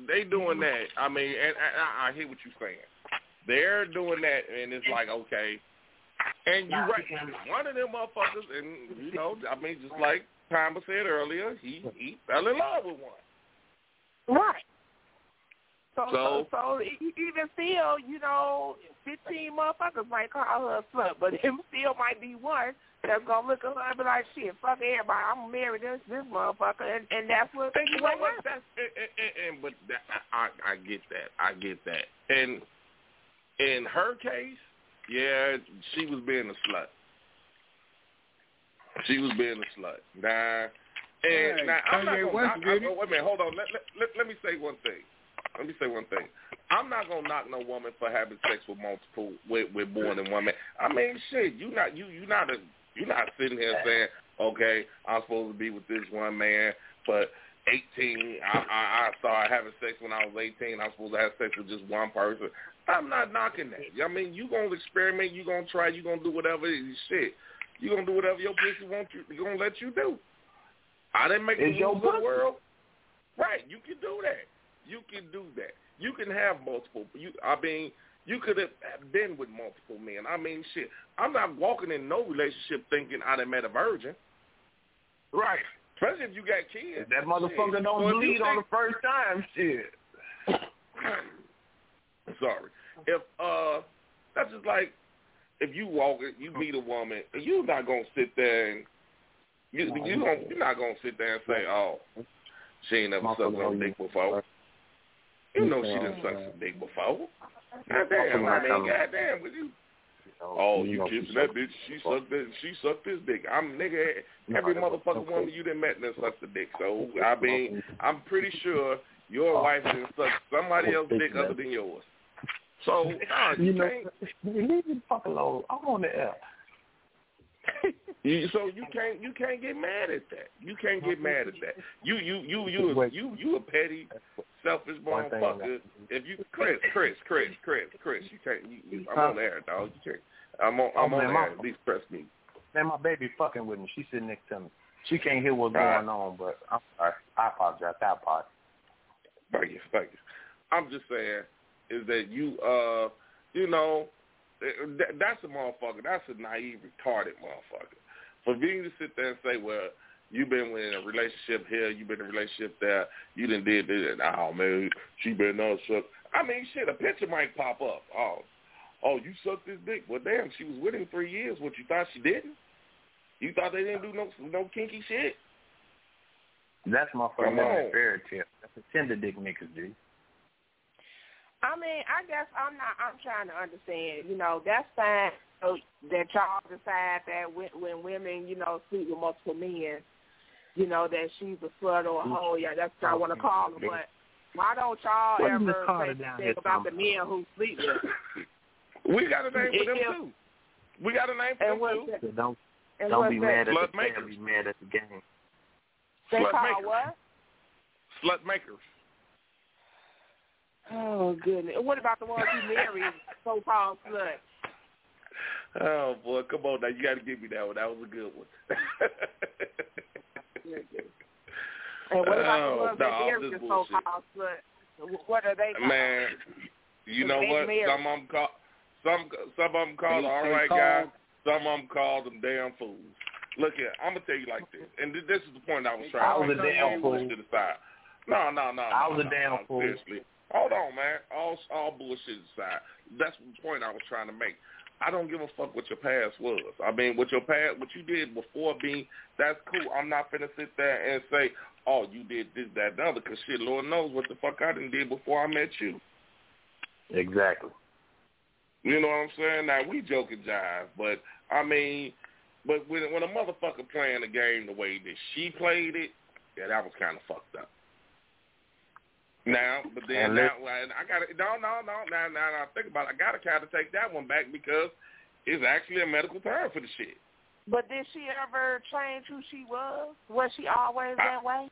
They doing that. I mean, and, and I, I hear what you're saying. They're doing that, and it's like okay. And you right. One of them motherfuckers, and you know, I mean, just like Palmer said earlier, he he fell in love with one. Right. So, so, So- so e- even still, you know, 15 motherfuckers might call her a slut, but him still might be one that's gonna look at her and be like, shit, fuck everybody, I'm gonna marry this this motherfucker, and, and that's what And you know what what? That's and, and, and but that, I I get that. I get that. And in her case, yeah, she was being a slut. She was being a slut. Nah. And Hey, now I'm not gonna West knock, did I, oh, wait a minute, hold on. Let, let, let, let me say one thing. Let me say one thing. I'm not gonna knock no woman for having sex with multiple with, with more than one man. I mean, shit, you not you you not a you not sitting here saying, okay, I'm supposed to be with this one man, but 18, I, I, I started having sex when I was 18. I'm supposed to have sex with just one person. I'm not knocking that. I mean, you gonna experiment, you gonna try, you gonna do whatever shit. You gonna do whatever your pussy wants you. You gonna let you do. I didn't make It's your rules of the world. Right, you can do that. You can do that. You can have multiple. You, I mean, you could have been with multiple men. I mean, shit. I'm not walking in no relationship thinking I done met a virgin. Right. Especially if you got kids. That motherfucker Shit. don't So bleed on the first time. Shit. Sorry. If uh, that's just like if you walk, you meet a woman, you're not gonna sit there and you you don't you're not gonna sit there and say, oh, she ain't never sucked no dick before. You know she didn't suck some dick before. Goddamn, I mean, goddamn, would you? Oh, you kissing that bitch? She sucked that. She sucked this dick. I'm nigga. Every motherfucking woman you done met done sucked the dick. So I mean, I'm pretty sure your oh. wife didn't suck somebody else's dick other than yours. So nah, you, You know, leave me the fuck alone. I'm on the air. You, so you can't you can't get mad at that. You can't get mad at that. You you you you a, you you a petty, selfish thing motherfucker. If you Chris Chris Chris Chris Chris, you can't. You, you, I'm on air, dog. You can't. I'm on I'm Oh, on man, my- air. At least press me. Man, my baby fucking with me. She's sitting next to me. She can't hear what's Right. going on, but I'm sorry. I apologize. I apologize. Thank you, thank you. I'm just saying is that you uh you know that, that's a motherfucker. That's a naive, retarded motherfucker. For being to sit there and say, well, you've been in a relationship here, you've been in a relationship there, you didn't did this. Oh man, she been no suck. I mean, shit, a picture might pop up. Oh, oh, you sucked his dick. Well, damn, she was with him three years. What you thought she didn't? You thought they didn't do no no kinky shit? That's my first Come on. fairy tale. That's a tender dick niggas do. I mean, I guess I'm not. I'm trying to understand. You know, that's fine so that y'all decide that when, when women, you know, sleep with multiple men, you know, that she's a slut or a mm. hoe. Yeah, that's what I want to call her. But why don't y'all What is Miss ever Carter say down about the men who sleep with? We got a name for them too. We got a name for And them too. So don't And don't be that? mad at Slut the makers. game. Be mad at the game. They Slut call makers. what? Slut makers. Oh goodness. What about the ones who marry so-called sluts? Oh boy, come on now, you got to give me that one. That was a good one. And what about Oh, the ones no, that all the bullshit. so-called sluts? What are they called? Man, you know what? married. Some of them call some some of them call They- the all they right call- guy. Some of them call them damn fools. Look here, I'm gonna tell you like this, and th- this is the point I was trying I to was make. a damn fool. to the side. No, no, no. I no, was a no, damn no, fool. Seriously, hold on, man. All all bullshit aside, that's the point I was trying to make. I don't give a fuck what your past was. I mean, what your past, what you did before being, that's cool. I'm not finna sit there and say, oh, you did this, that, and the other, because shit, Lord knows what the fuck I done did before I met you. Exactly. You know what I'm saying? Now we joke and jive, but I mean, but when when a motherfucker playing the game the way that she played it, yeah, that was kind of fucked up. Now, but then And now and I got to no, no, no. Now, now, now, think about it. I got to kind of take that one back because it's actually a medical term for the shit. But did she ever change who she was? Was she always that way?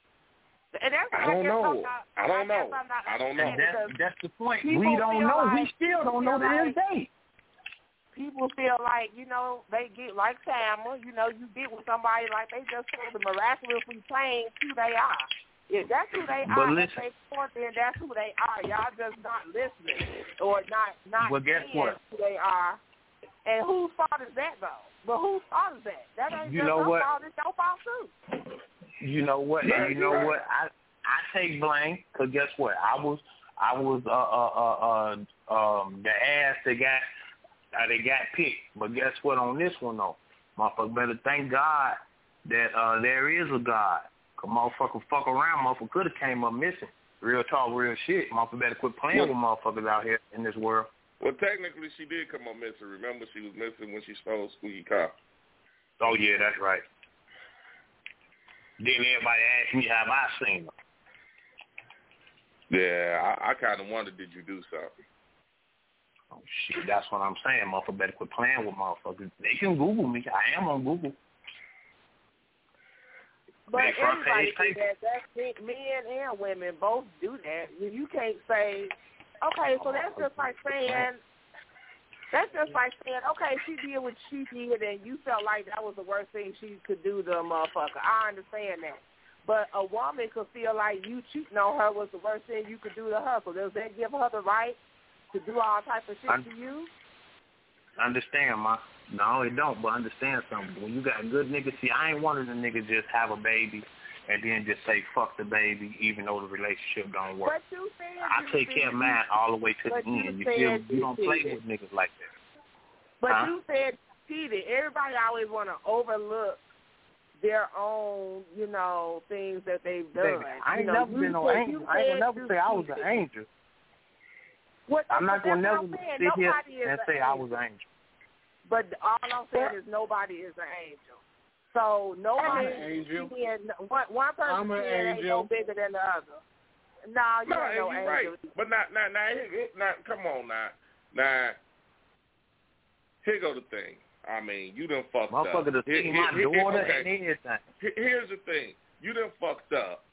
And that's I don't know. I'm not- I don't know. I'm not I don't know. And that's that's the point. We don't feel know. we still don't know to feel this day. people feel like, you know, they get like Tama, you know, you get with somebody like they just sort of miraculously change who they are. If that's who they But are, listen. if they support then that's who they are. Y'all just not listening or not not Well, guess seeing what? who they are. And whose fault is that though? But whose fault is that? That ain't You just know her what? fault, it's your fault too. You know what? And you know what? I I take blame because guess what? I was I was uh uh uh, uh um the ass that got uh, they got picked. But guess what? On this one though, motherfucker better thank God that uh there is a God. Cause motherfucker fuck around, motherfucker could have came up missing. Real talk, real shit. Motherfucker better quit playing with motherfuckers out here in this world. Well, technically, she did come up missing. Remember, she was missing when she stole Squeaky Car. Oh yeah, that's right. Then everybody asked me have I seen her. Yeah, I, I kind of wondered, did you do something? Oh shit, that's what I'm saying. Motherfucker better quit playing with motherfuckers. They can Google me. I am on Google. But front everybody do that. That's men and women both do that. You you can't say, okay, so that's oh, just like saying, that's just like saying, okay, she did what she did, and you felt like that was the worst thing she could do to a motherfucker. I understand that. But a woman could feel like you cheating on her was the worst thing you could do to her. So does that give her the right to do all types of shit I'm- to you? Understand, ma? No, it don't. But understand something. When you got good niggas, see, I ain't one of the niggas just have a baby and then just say fuck the baby, even though the relationship don't work. But you said I you take care of said- mine all the way to the you end. You said feel? you You don't play cheated. with niggas like that. But Huh? you said cheated. Everybody always want to overlook their own, you know, things that they've done. Baby, I ain't you know, never been no angel. I ain't never say I was an angel. What, I'm not gonna never what sit here Nobody is and an say I was an angel. But all I'm saying is nobody is an angel. So nobody I'm an angel. Being, one, one person I'm an being ain't no bigger than the other. No, you No, ain't no and angel. you're right. But not, not, not, here- here- come on now. Now, here go the thing. I mean, you done fucked up. Motherfucker to Here- my here- daughter okay. and everything. Here- Here's the thing. You done fucked up.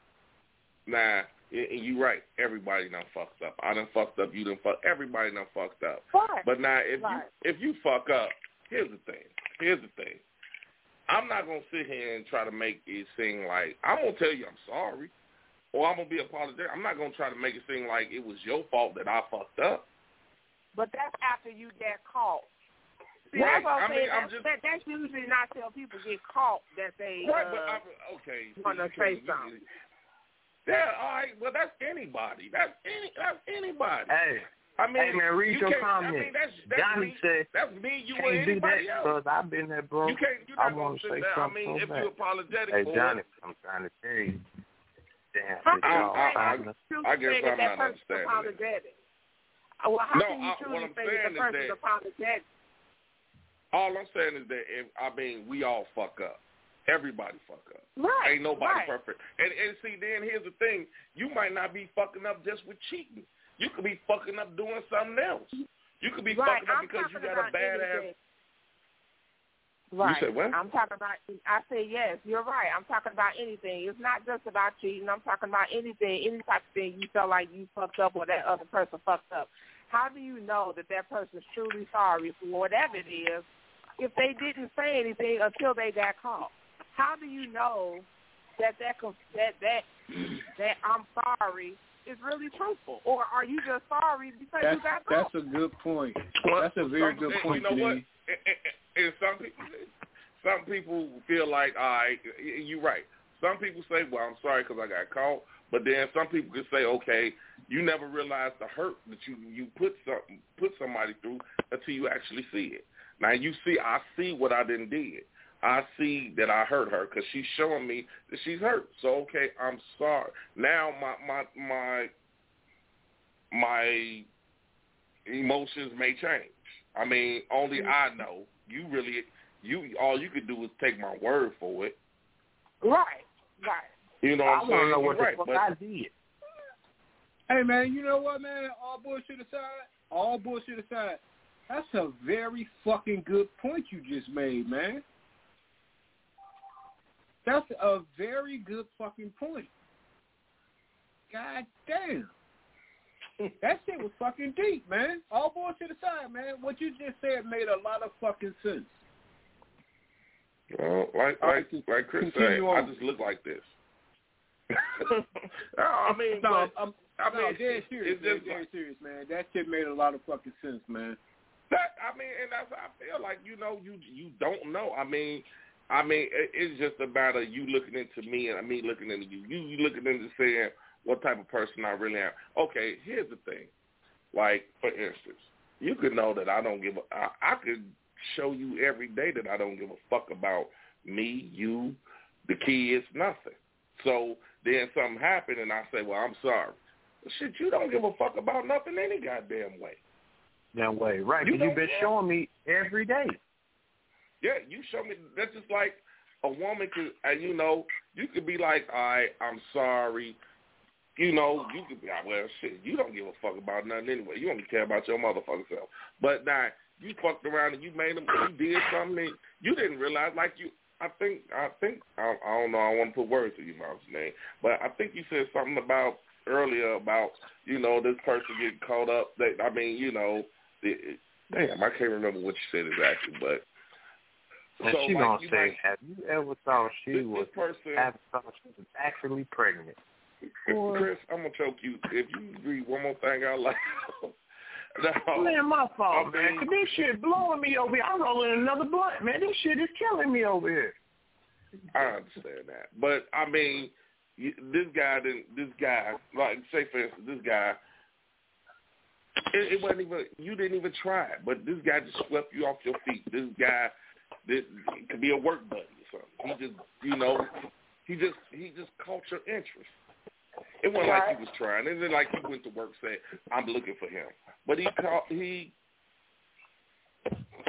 Nah, and you right. Everybody done fucked up. I done fucked up. You done fucked. Everybody done fucked up. Right. But now, if Right. you if you fuck up, here's the thing. Here's the thing. I'm not gonna sit here and try to make it seem like I'm gonna tell you I'm sorry, or I'm gonna be apologetic. I'm not gonna try to make it seem like it was your fault that I fucked up. But that's after you get caught. See, Right. that's what I'm I mean, saying. I'm That's, just- that, that's usually not till people get caught that they Right, uh, but I'm, okay. wanna say something. Yeah, all right. Well, that's anybody. That's any. That's anybody. Hey, I mean, hey man, read you your can't- comment. I mean, that's, that's Johnny me, said, that's me, you, or can't do that else. because I've been there, bro. You can't. You're I not want gonna to sit say there. I mean, so if bad. you're apologetic Hey for Johnny, it, I'm trying to tell you. Damn, How bitch, I- y'all I- trying to- I guess say that I'm that not person's understanding apologetic? Uh, Well, how No, can you I- what truly I'm say saying that is the person's that- apologetic? all I'm saying is that if I mean, we all fuck up. Everybody fuck up. Right. Ain't nobody right. perfect. And and see, then here's the thing: you might not be fucking up just with cheating. You could be fucking up doing something else. You could be Right. fucking up I'm because you got a bad anything. ass. Right. You said what? I'm talking about. I say yes. You're right. I'm talking about anything. It's not just about cheating. I'm talking about anything, any type of thing you feel like you fucked up or that other person fucked up. How do you know that that person's truly sorry for whatever it is if they didn't say anything until they got caught? How do you know that that that that that I'm sorry is really truthful, or are you just sorry because That's you got caught? that's caught? a good point. That's a very some- good point, You know what? Janine. And, and, and some people, some people feel like, all right, you're right. Some people say, well, I'm sorry because I got caught. But then some people could say, okay, you never realized the hurt that you you put something put somebody through until you actually see it. Now you see, I see what I didn't did. I see that I hurt her because she's showing me that she's hurt. So okay, I'm sorry. Now my my my my emotions may change. I mean, only mm-hmm. I know. You really, you all you could do is take my word for it. Right. Right. You know I what I'm want to saying? know what right, the fuck but I did. Hey man, you know what, man? All bullshit aside, all bullshit aside, that's a very fucking good point you just made, man. That's a very good fucking point. God damn. That shit was fucking deep, man. All bullshit aside, man. What you just said made a lot of fucking sense. Well, like like like Chris said, continue I just look like this. no, I mean, No, but, I'm, I no, mean, dead serious, it's man. Dead like, serious, man. That shit made a lot of fucking sense, man. that. I mean, and that's I feel like you know you you don't know. I mean, I mean it, it's just a matter of you looking into me and me looking into you. You you looking into saying what type of person I really am. Okay, here's the thing. Like for instance, you could know that I don't give. A, I, I could show you every day that I don't give a fuck about me, you, the kids, nothing. So then something happened and I say, well, I'm sorry. Well, shit, you don't give a fuck about nothing any goddamn way. That way, right? You You have been showing me every day. Yeah, you show me. That's just like a woman could, and you know, you could be like, all right, I'm sorry. You know, you could be, ah, well, shit, you don't give a fuck about nothing anyway. You only care about your motherfucking self. But now, you fucked around and you made them, you did something you didn't realize, like you, I think, I think, I, I don't know, I want to put words in your mouth's name, but I think you said something about earlier about, you know, this person getting caught up. That I mean, you know, it, damn, I can't remember what you said exactly, but And so she like, gonna you say, might- "Have you ever thought she this, was this person, have thought she was actually pregnant?" Chris, I'm gonna choke you if you read one more thing out loud. no, Man, my fault, I man. mean- 'Cause this shit blowing me over here. I'm rolling another blunt, man. This shit is killing me over here. I understand that, but I mean, you- this guy didn't. This guy, like, say for instance, this guy. It, it wasn't even. You didn't even try it, but this guy just swept you off your feet. This guy, this it could be a work buddy or something. He just, you know, he just, he just caught your interest. It wasn't like he was trying. It wasn't like he went to work saying, "I'm looking for him," but he caught he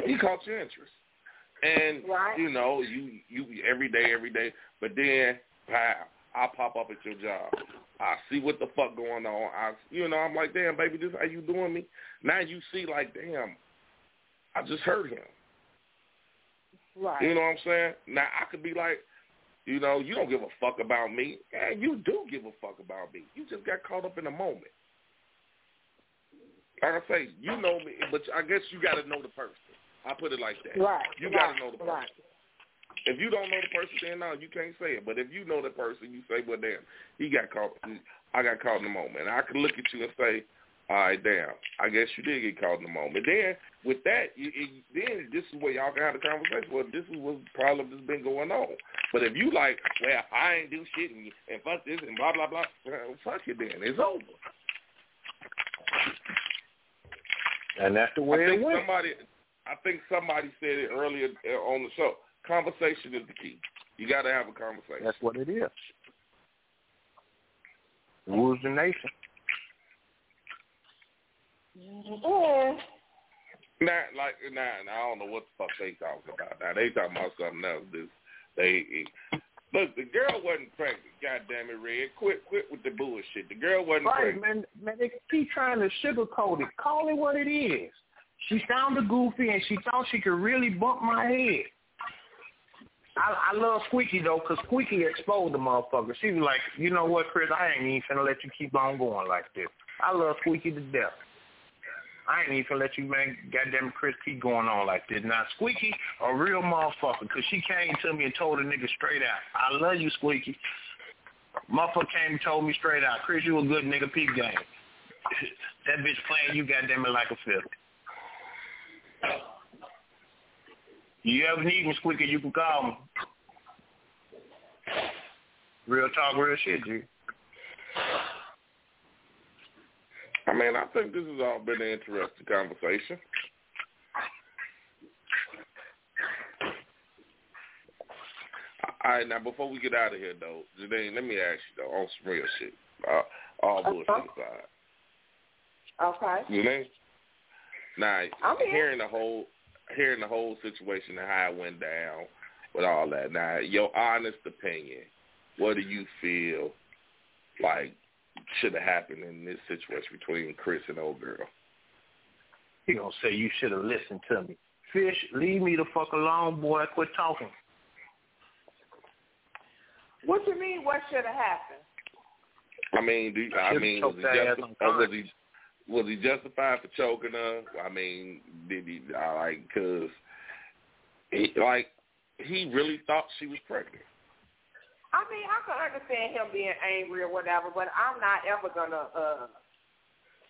he caught your interest. And Right. you know, you you every day, every day. But then, wow, I pop up at your job. I see what the fuck going on. I, you know, I'm like, damn, baby, this how you doing me? Now you see, like, damn, I just hurt him. Right. You know what I'm saying? Now I could be like, you know, you don't give a fuck about me. And you do give a fuck about me. You just got caught up in the moment. Like I say, you know me, but I guess you got to know the person. I put it like that. Right. You right, got to know the person. Right. If you don't know the person, then no, you can't say it. But if you know the person, you say, well, damn, he got caught. I got caught in the moment. I can look at you and say, all right, damn, I guess you did get caught in the moment. Then with that, you, it, then this is where y'all can have the conversation. Well, this is what problem that's been going on. But if you like, well, I ain't do shit and, and fuck this and blah blah blah, well, fuck it then. It's over. And that's the way I think it went. somebody, I think somebody said it earlier uh, on the show. Conversation is the key. You got to have a conversation. That's what it is. Rules the nation. Yeah. Nah, like nah, nah, I don't know what the fuck they talking about. Now they talking about something else. This they look. The girl wasn't pregnant. God damn it, Red. Quit, quit with the bullshit. The girl wasn't Right, pregnant. man. Man, they keep trying to sugarcoat it. Call it what it is. She sounded goofy, and she thought she could really bump my head. I, I love Squeaky though, 'cause Squeaky exposed the motherfucker. She was like, you know what, Chris? I ain't even finna let you keep on going like this. I love Squeaky to death. I ain't even finna let you, man, goddamn Chris, keep going on like this. Now, Squeaky, a real motherfucker, 'cause she came to me and told the nigga straight out, I love you, Squeaky. Motherfucker came and told me straight out, Chris, you a good nigga, peep game. that bitch playing you, goddamn it, like a fiddle. You ever need me, Squeaky, you can call me. Real talk, real shit, G. I mean, I think this has all been an interesting conversation. All right, now before we get out of here, though, Janine, let me ask you though on some real shit. Uh, all bullshit aside, Okay. Janine. Now, I'm here. hearing the whole hearing the whole situation and how it went down with all that. Now, your honest opinion, what do you feel like should have happened in this situation between Chris and old girl? He gonna say you should have listened to me. Fish, leave me the fuck alone, boy. Quit talking. What you mean? What should have happened? I mean, do you, I mean, was he, justi- uh, was he was he justified for choking her? I mean, did he I like because like he really thought she was pregnant. I mean, I can understand him being angry or whatever, but I'm not ever gonna uh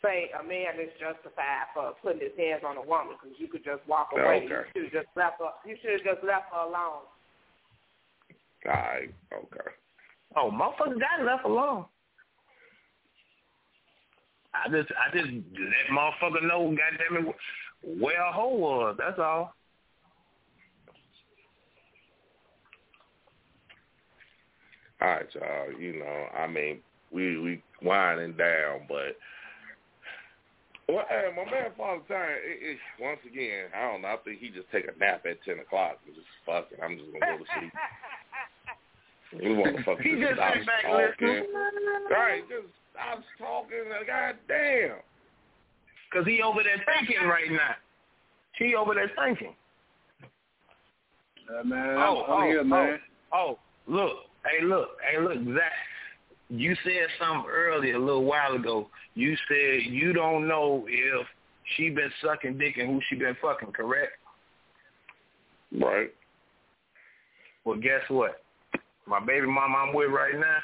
say a man is justified for putting his hands on a woman because you could just walk away. Okay. You should have just left her. You should have just left her alone. All right, okay. Oh, motherfucker got left alone. I just, I just let motherfucker know, goddamn it, where a hoe was. That's all. All right, y'all. You know, I mean, we we winding down, but well, hey, my man Father Time. It, it, once again, I don't know. I think he just take a nap at ten o'clock and just fuck it. I'm just gonna go to sleep. We want to fuck He just I was back talking. listening. Right, just I was talking. God damn. Cause he over there thinking right now. He over there thinking. Uh, man, Oh, I'm oh, here, man. Oh, look, hey, look, hey, look, Zach. You said something earlier, a little while ago. You said you don't know if she been sucking dick and who she been fucking, correct? Right. Well, guess what? My baby mama I'm with right now,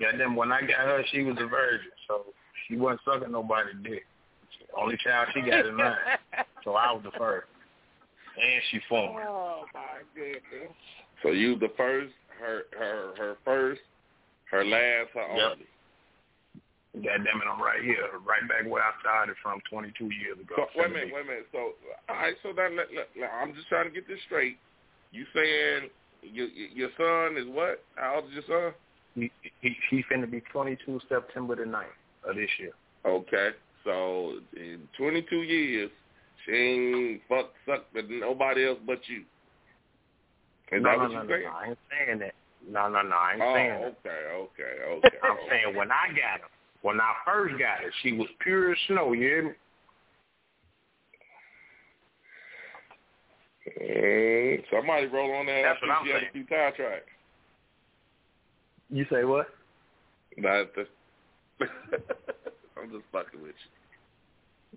goddamn, when I got her, she was a virgin, so she wasn't sucking nobody's dick. Only child she got is mine, so I was the first. And she formed. Oh my goodness. So you the first, her her her first, her last, her Yep. only. God damn it, I'm right here, right back where I started from 22 years ago. So wait a minute, wait a minute. So all right, so that, let, let, let- I'm just trying to get this straight. You saying your your son is what? How old is your son? He, he, he finna be 22 September the 9th of this year. Okay, so in 22 years, she ain't fuck sucked with nobody else but you. Is no, that no, what no, you no, saying? no, I ain't saying that. No, no, no, I ain't oh, saying that. okay, okay, okay. I'm saying when I got her, when I first got her, she was pure as snow, you hear me? Mm, somebody roll on that. That's what I'm she had saying. a few tire tracks. You say what? Not the. I'm just fucking with you.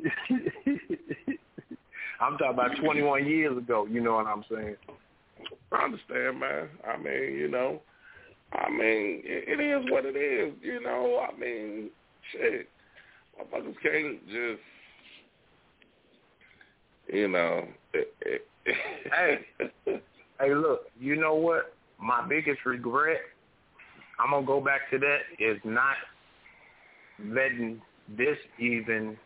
I'm talking about 21 years ago, you know what I'm saying? I understand, man. I mean, you know, I mean, it, it is what it is. You know, I mean, shit, motherfuckers can't just, you know. Hey. Hey, look, you know what? My biggest regret, I'm to go back to that, is not letting this even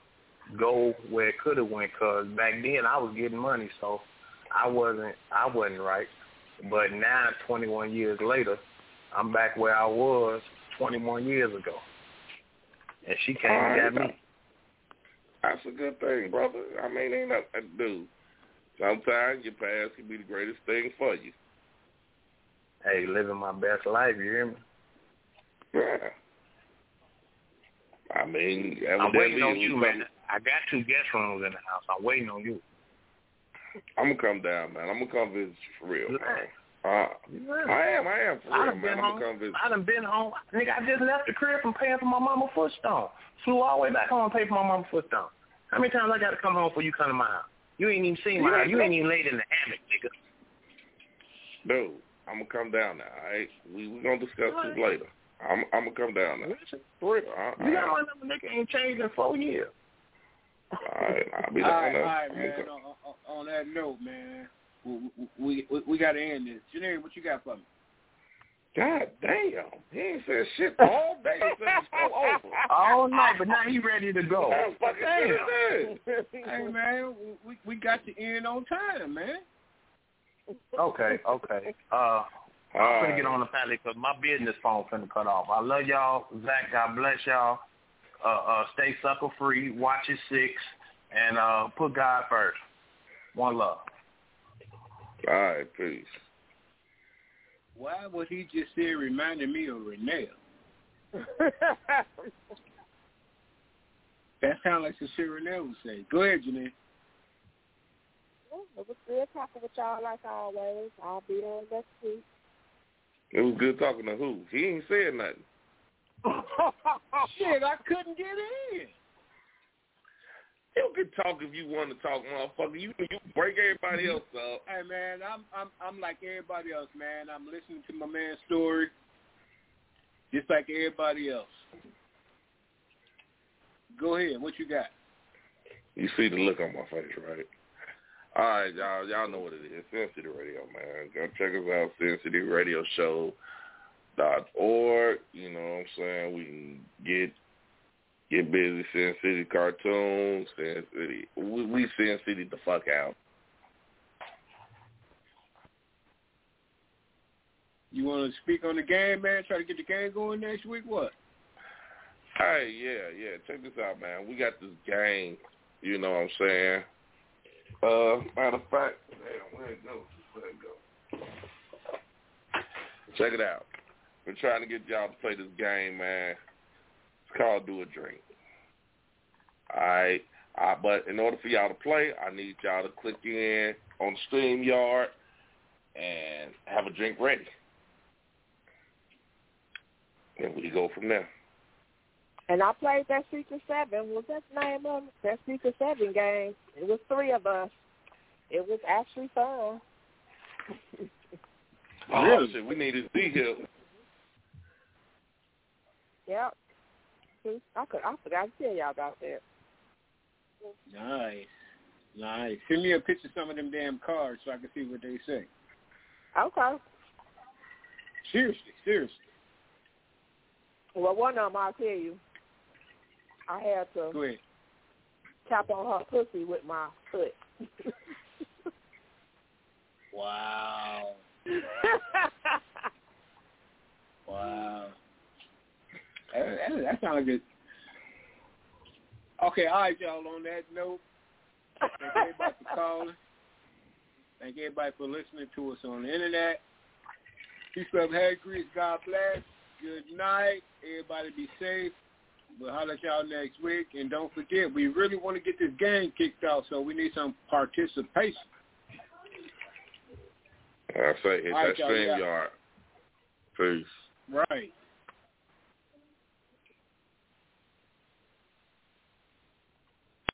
go where it could have went. Cause back then I was getting money, so I wasn't I wasn't right. But now, 21 years later, I'm back where I was 21 years ago, and she came and got me. That's a good thing, brother. I mean, ain't nothing to do. Sometimes your past can be the greatest thing for you. Hey, living my best life. You hear me? Yeah. I mean, I'm waiting on you, man. I got two guest rooms in the house. I'm waiting on you. I'm gonna come down, man. I'm gonna come visit you for real, man. Uh. I am, I am for I real, man. I'm home. gonna come visit. I done been home. Nigga, I just left the crib from paying for my mama footstone. Flew all the way back home and paid for my mama footstone. How many times I got to come home before you come to my house? You ain't even seen my house. You ain't even laid in the hammock, nigga. Dude, I'm gonna come down now. All right, we we gonna discuss this later. I'm I'm gonna come down now. Listen, For real. I, you got my number, nigga. Ain't changed in four years. All right, I'll be All down right, all there. right, I'm gonna man. come. On, on, on that note, man, we we, we, we got to end this. Janine, what you got for me? God damn, he ain't said shit all day since the show over. Oh no, but now he ready to go. That's Damn. Hey, man, we we got to end on time, man. Okay, okay. Uh, I'm All finna get on the pallet because my business phone finna cut off. I love y'all. Zach, God bless y'all. Uh, uh, stay sucker free. Watch it six, and uh, put God first. One love. All right, peace. Why what he just said reminded me of Renee? That sounds like some shit Renee would say. Go ahead, Janine. it was good talking with y'all like always. I'll be there next week. It was good talking to who? He ain't said nothing. Shit, I couldn't get in. You can talk if you want to talk, motherfucker. You you break everybody mm-hmm. else up. Hey man, I'm I'm I'm like everybody else, man. I'm listening to my man's story, just like everybody else. Go ahead, what you got? You see the look on my face, right? All right, y'all. Y'all know what it is. Sin City Radio, man. Go check us out, Sin City Radio Show dot org. You know what I'm saying? We can get get busy. Sin City cartoons. Sin City. We, we Sin City the fuck out. You want to speak on the game, man? Try to get the game going next week. What? Hey, yeah, yeah. Check this out, man. We got this game. You know what I'm saying? Uh, matter of fact, damn, where'd it go? Where'd it go? Check it out. We're trying to get y'all to play this game, man. It's called Do a Drink. All right. Uh, but in order for y'all to play, I need y'all to click in on StreamYard and have a drink ready. And we go from there. And I played that Secret Seven. Was that the name of it? That Secret Seven game. It was three of us. It was actually fun. Oh, Really? shit, we need to see here. Yep. See, I could I forgot to tell y'all about that. Nice, nice. Send me a picture of some of them damn cards so I can see what they say. Okay. Seriously, seriously. Well, one of them I'll tell you. I had Go to ahead. tap on her pussy with my foot. Wow. Wow. That, that, sounds good. Okay, all right, y'all. On that note, thank everybody for calling. Thank everybody for listening to us on the internet. Peace, love, hair grease. God bless. Good night. Everybody be safe. We'll holler at y'all next week. And don't forget, we really want to get this game kicked off, so we need some participation. I say hit All right, that y'all, StreamYard. Peace. Right.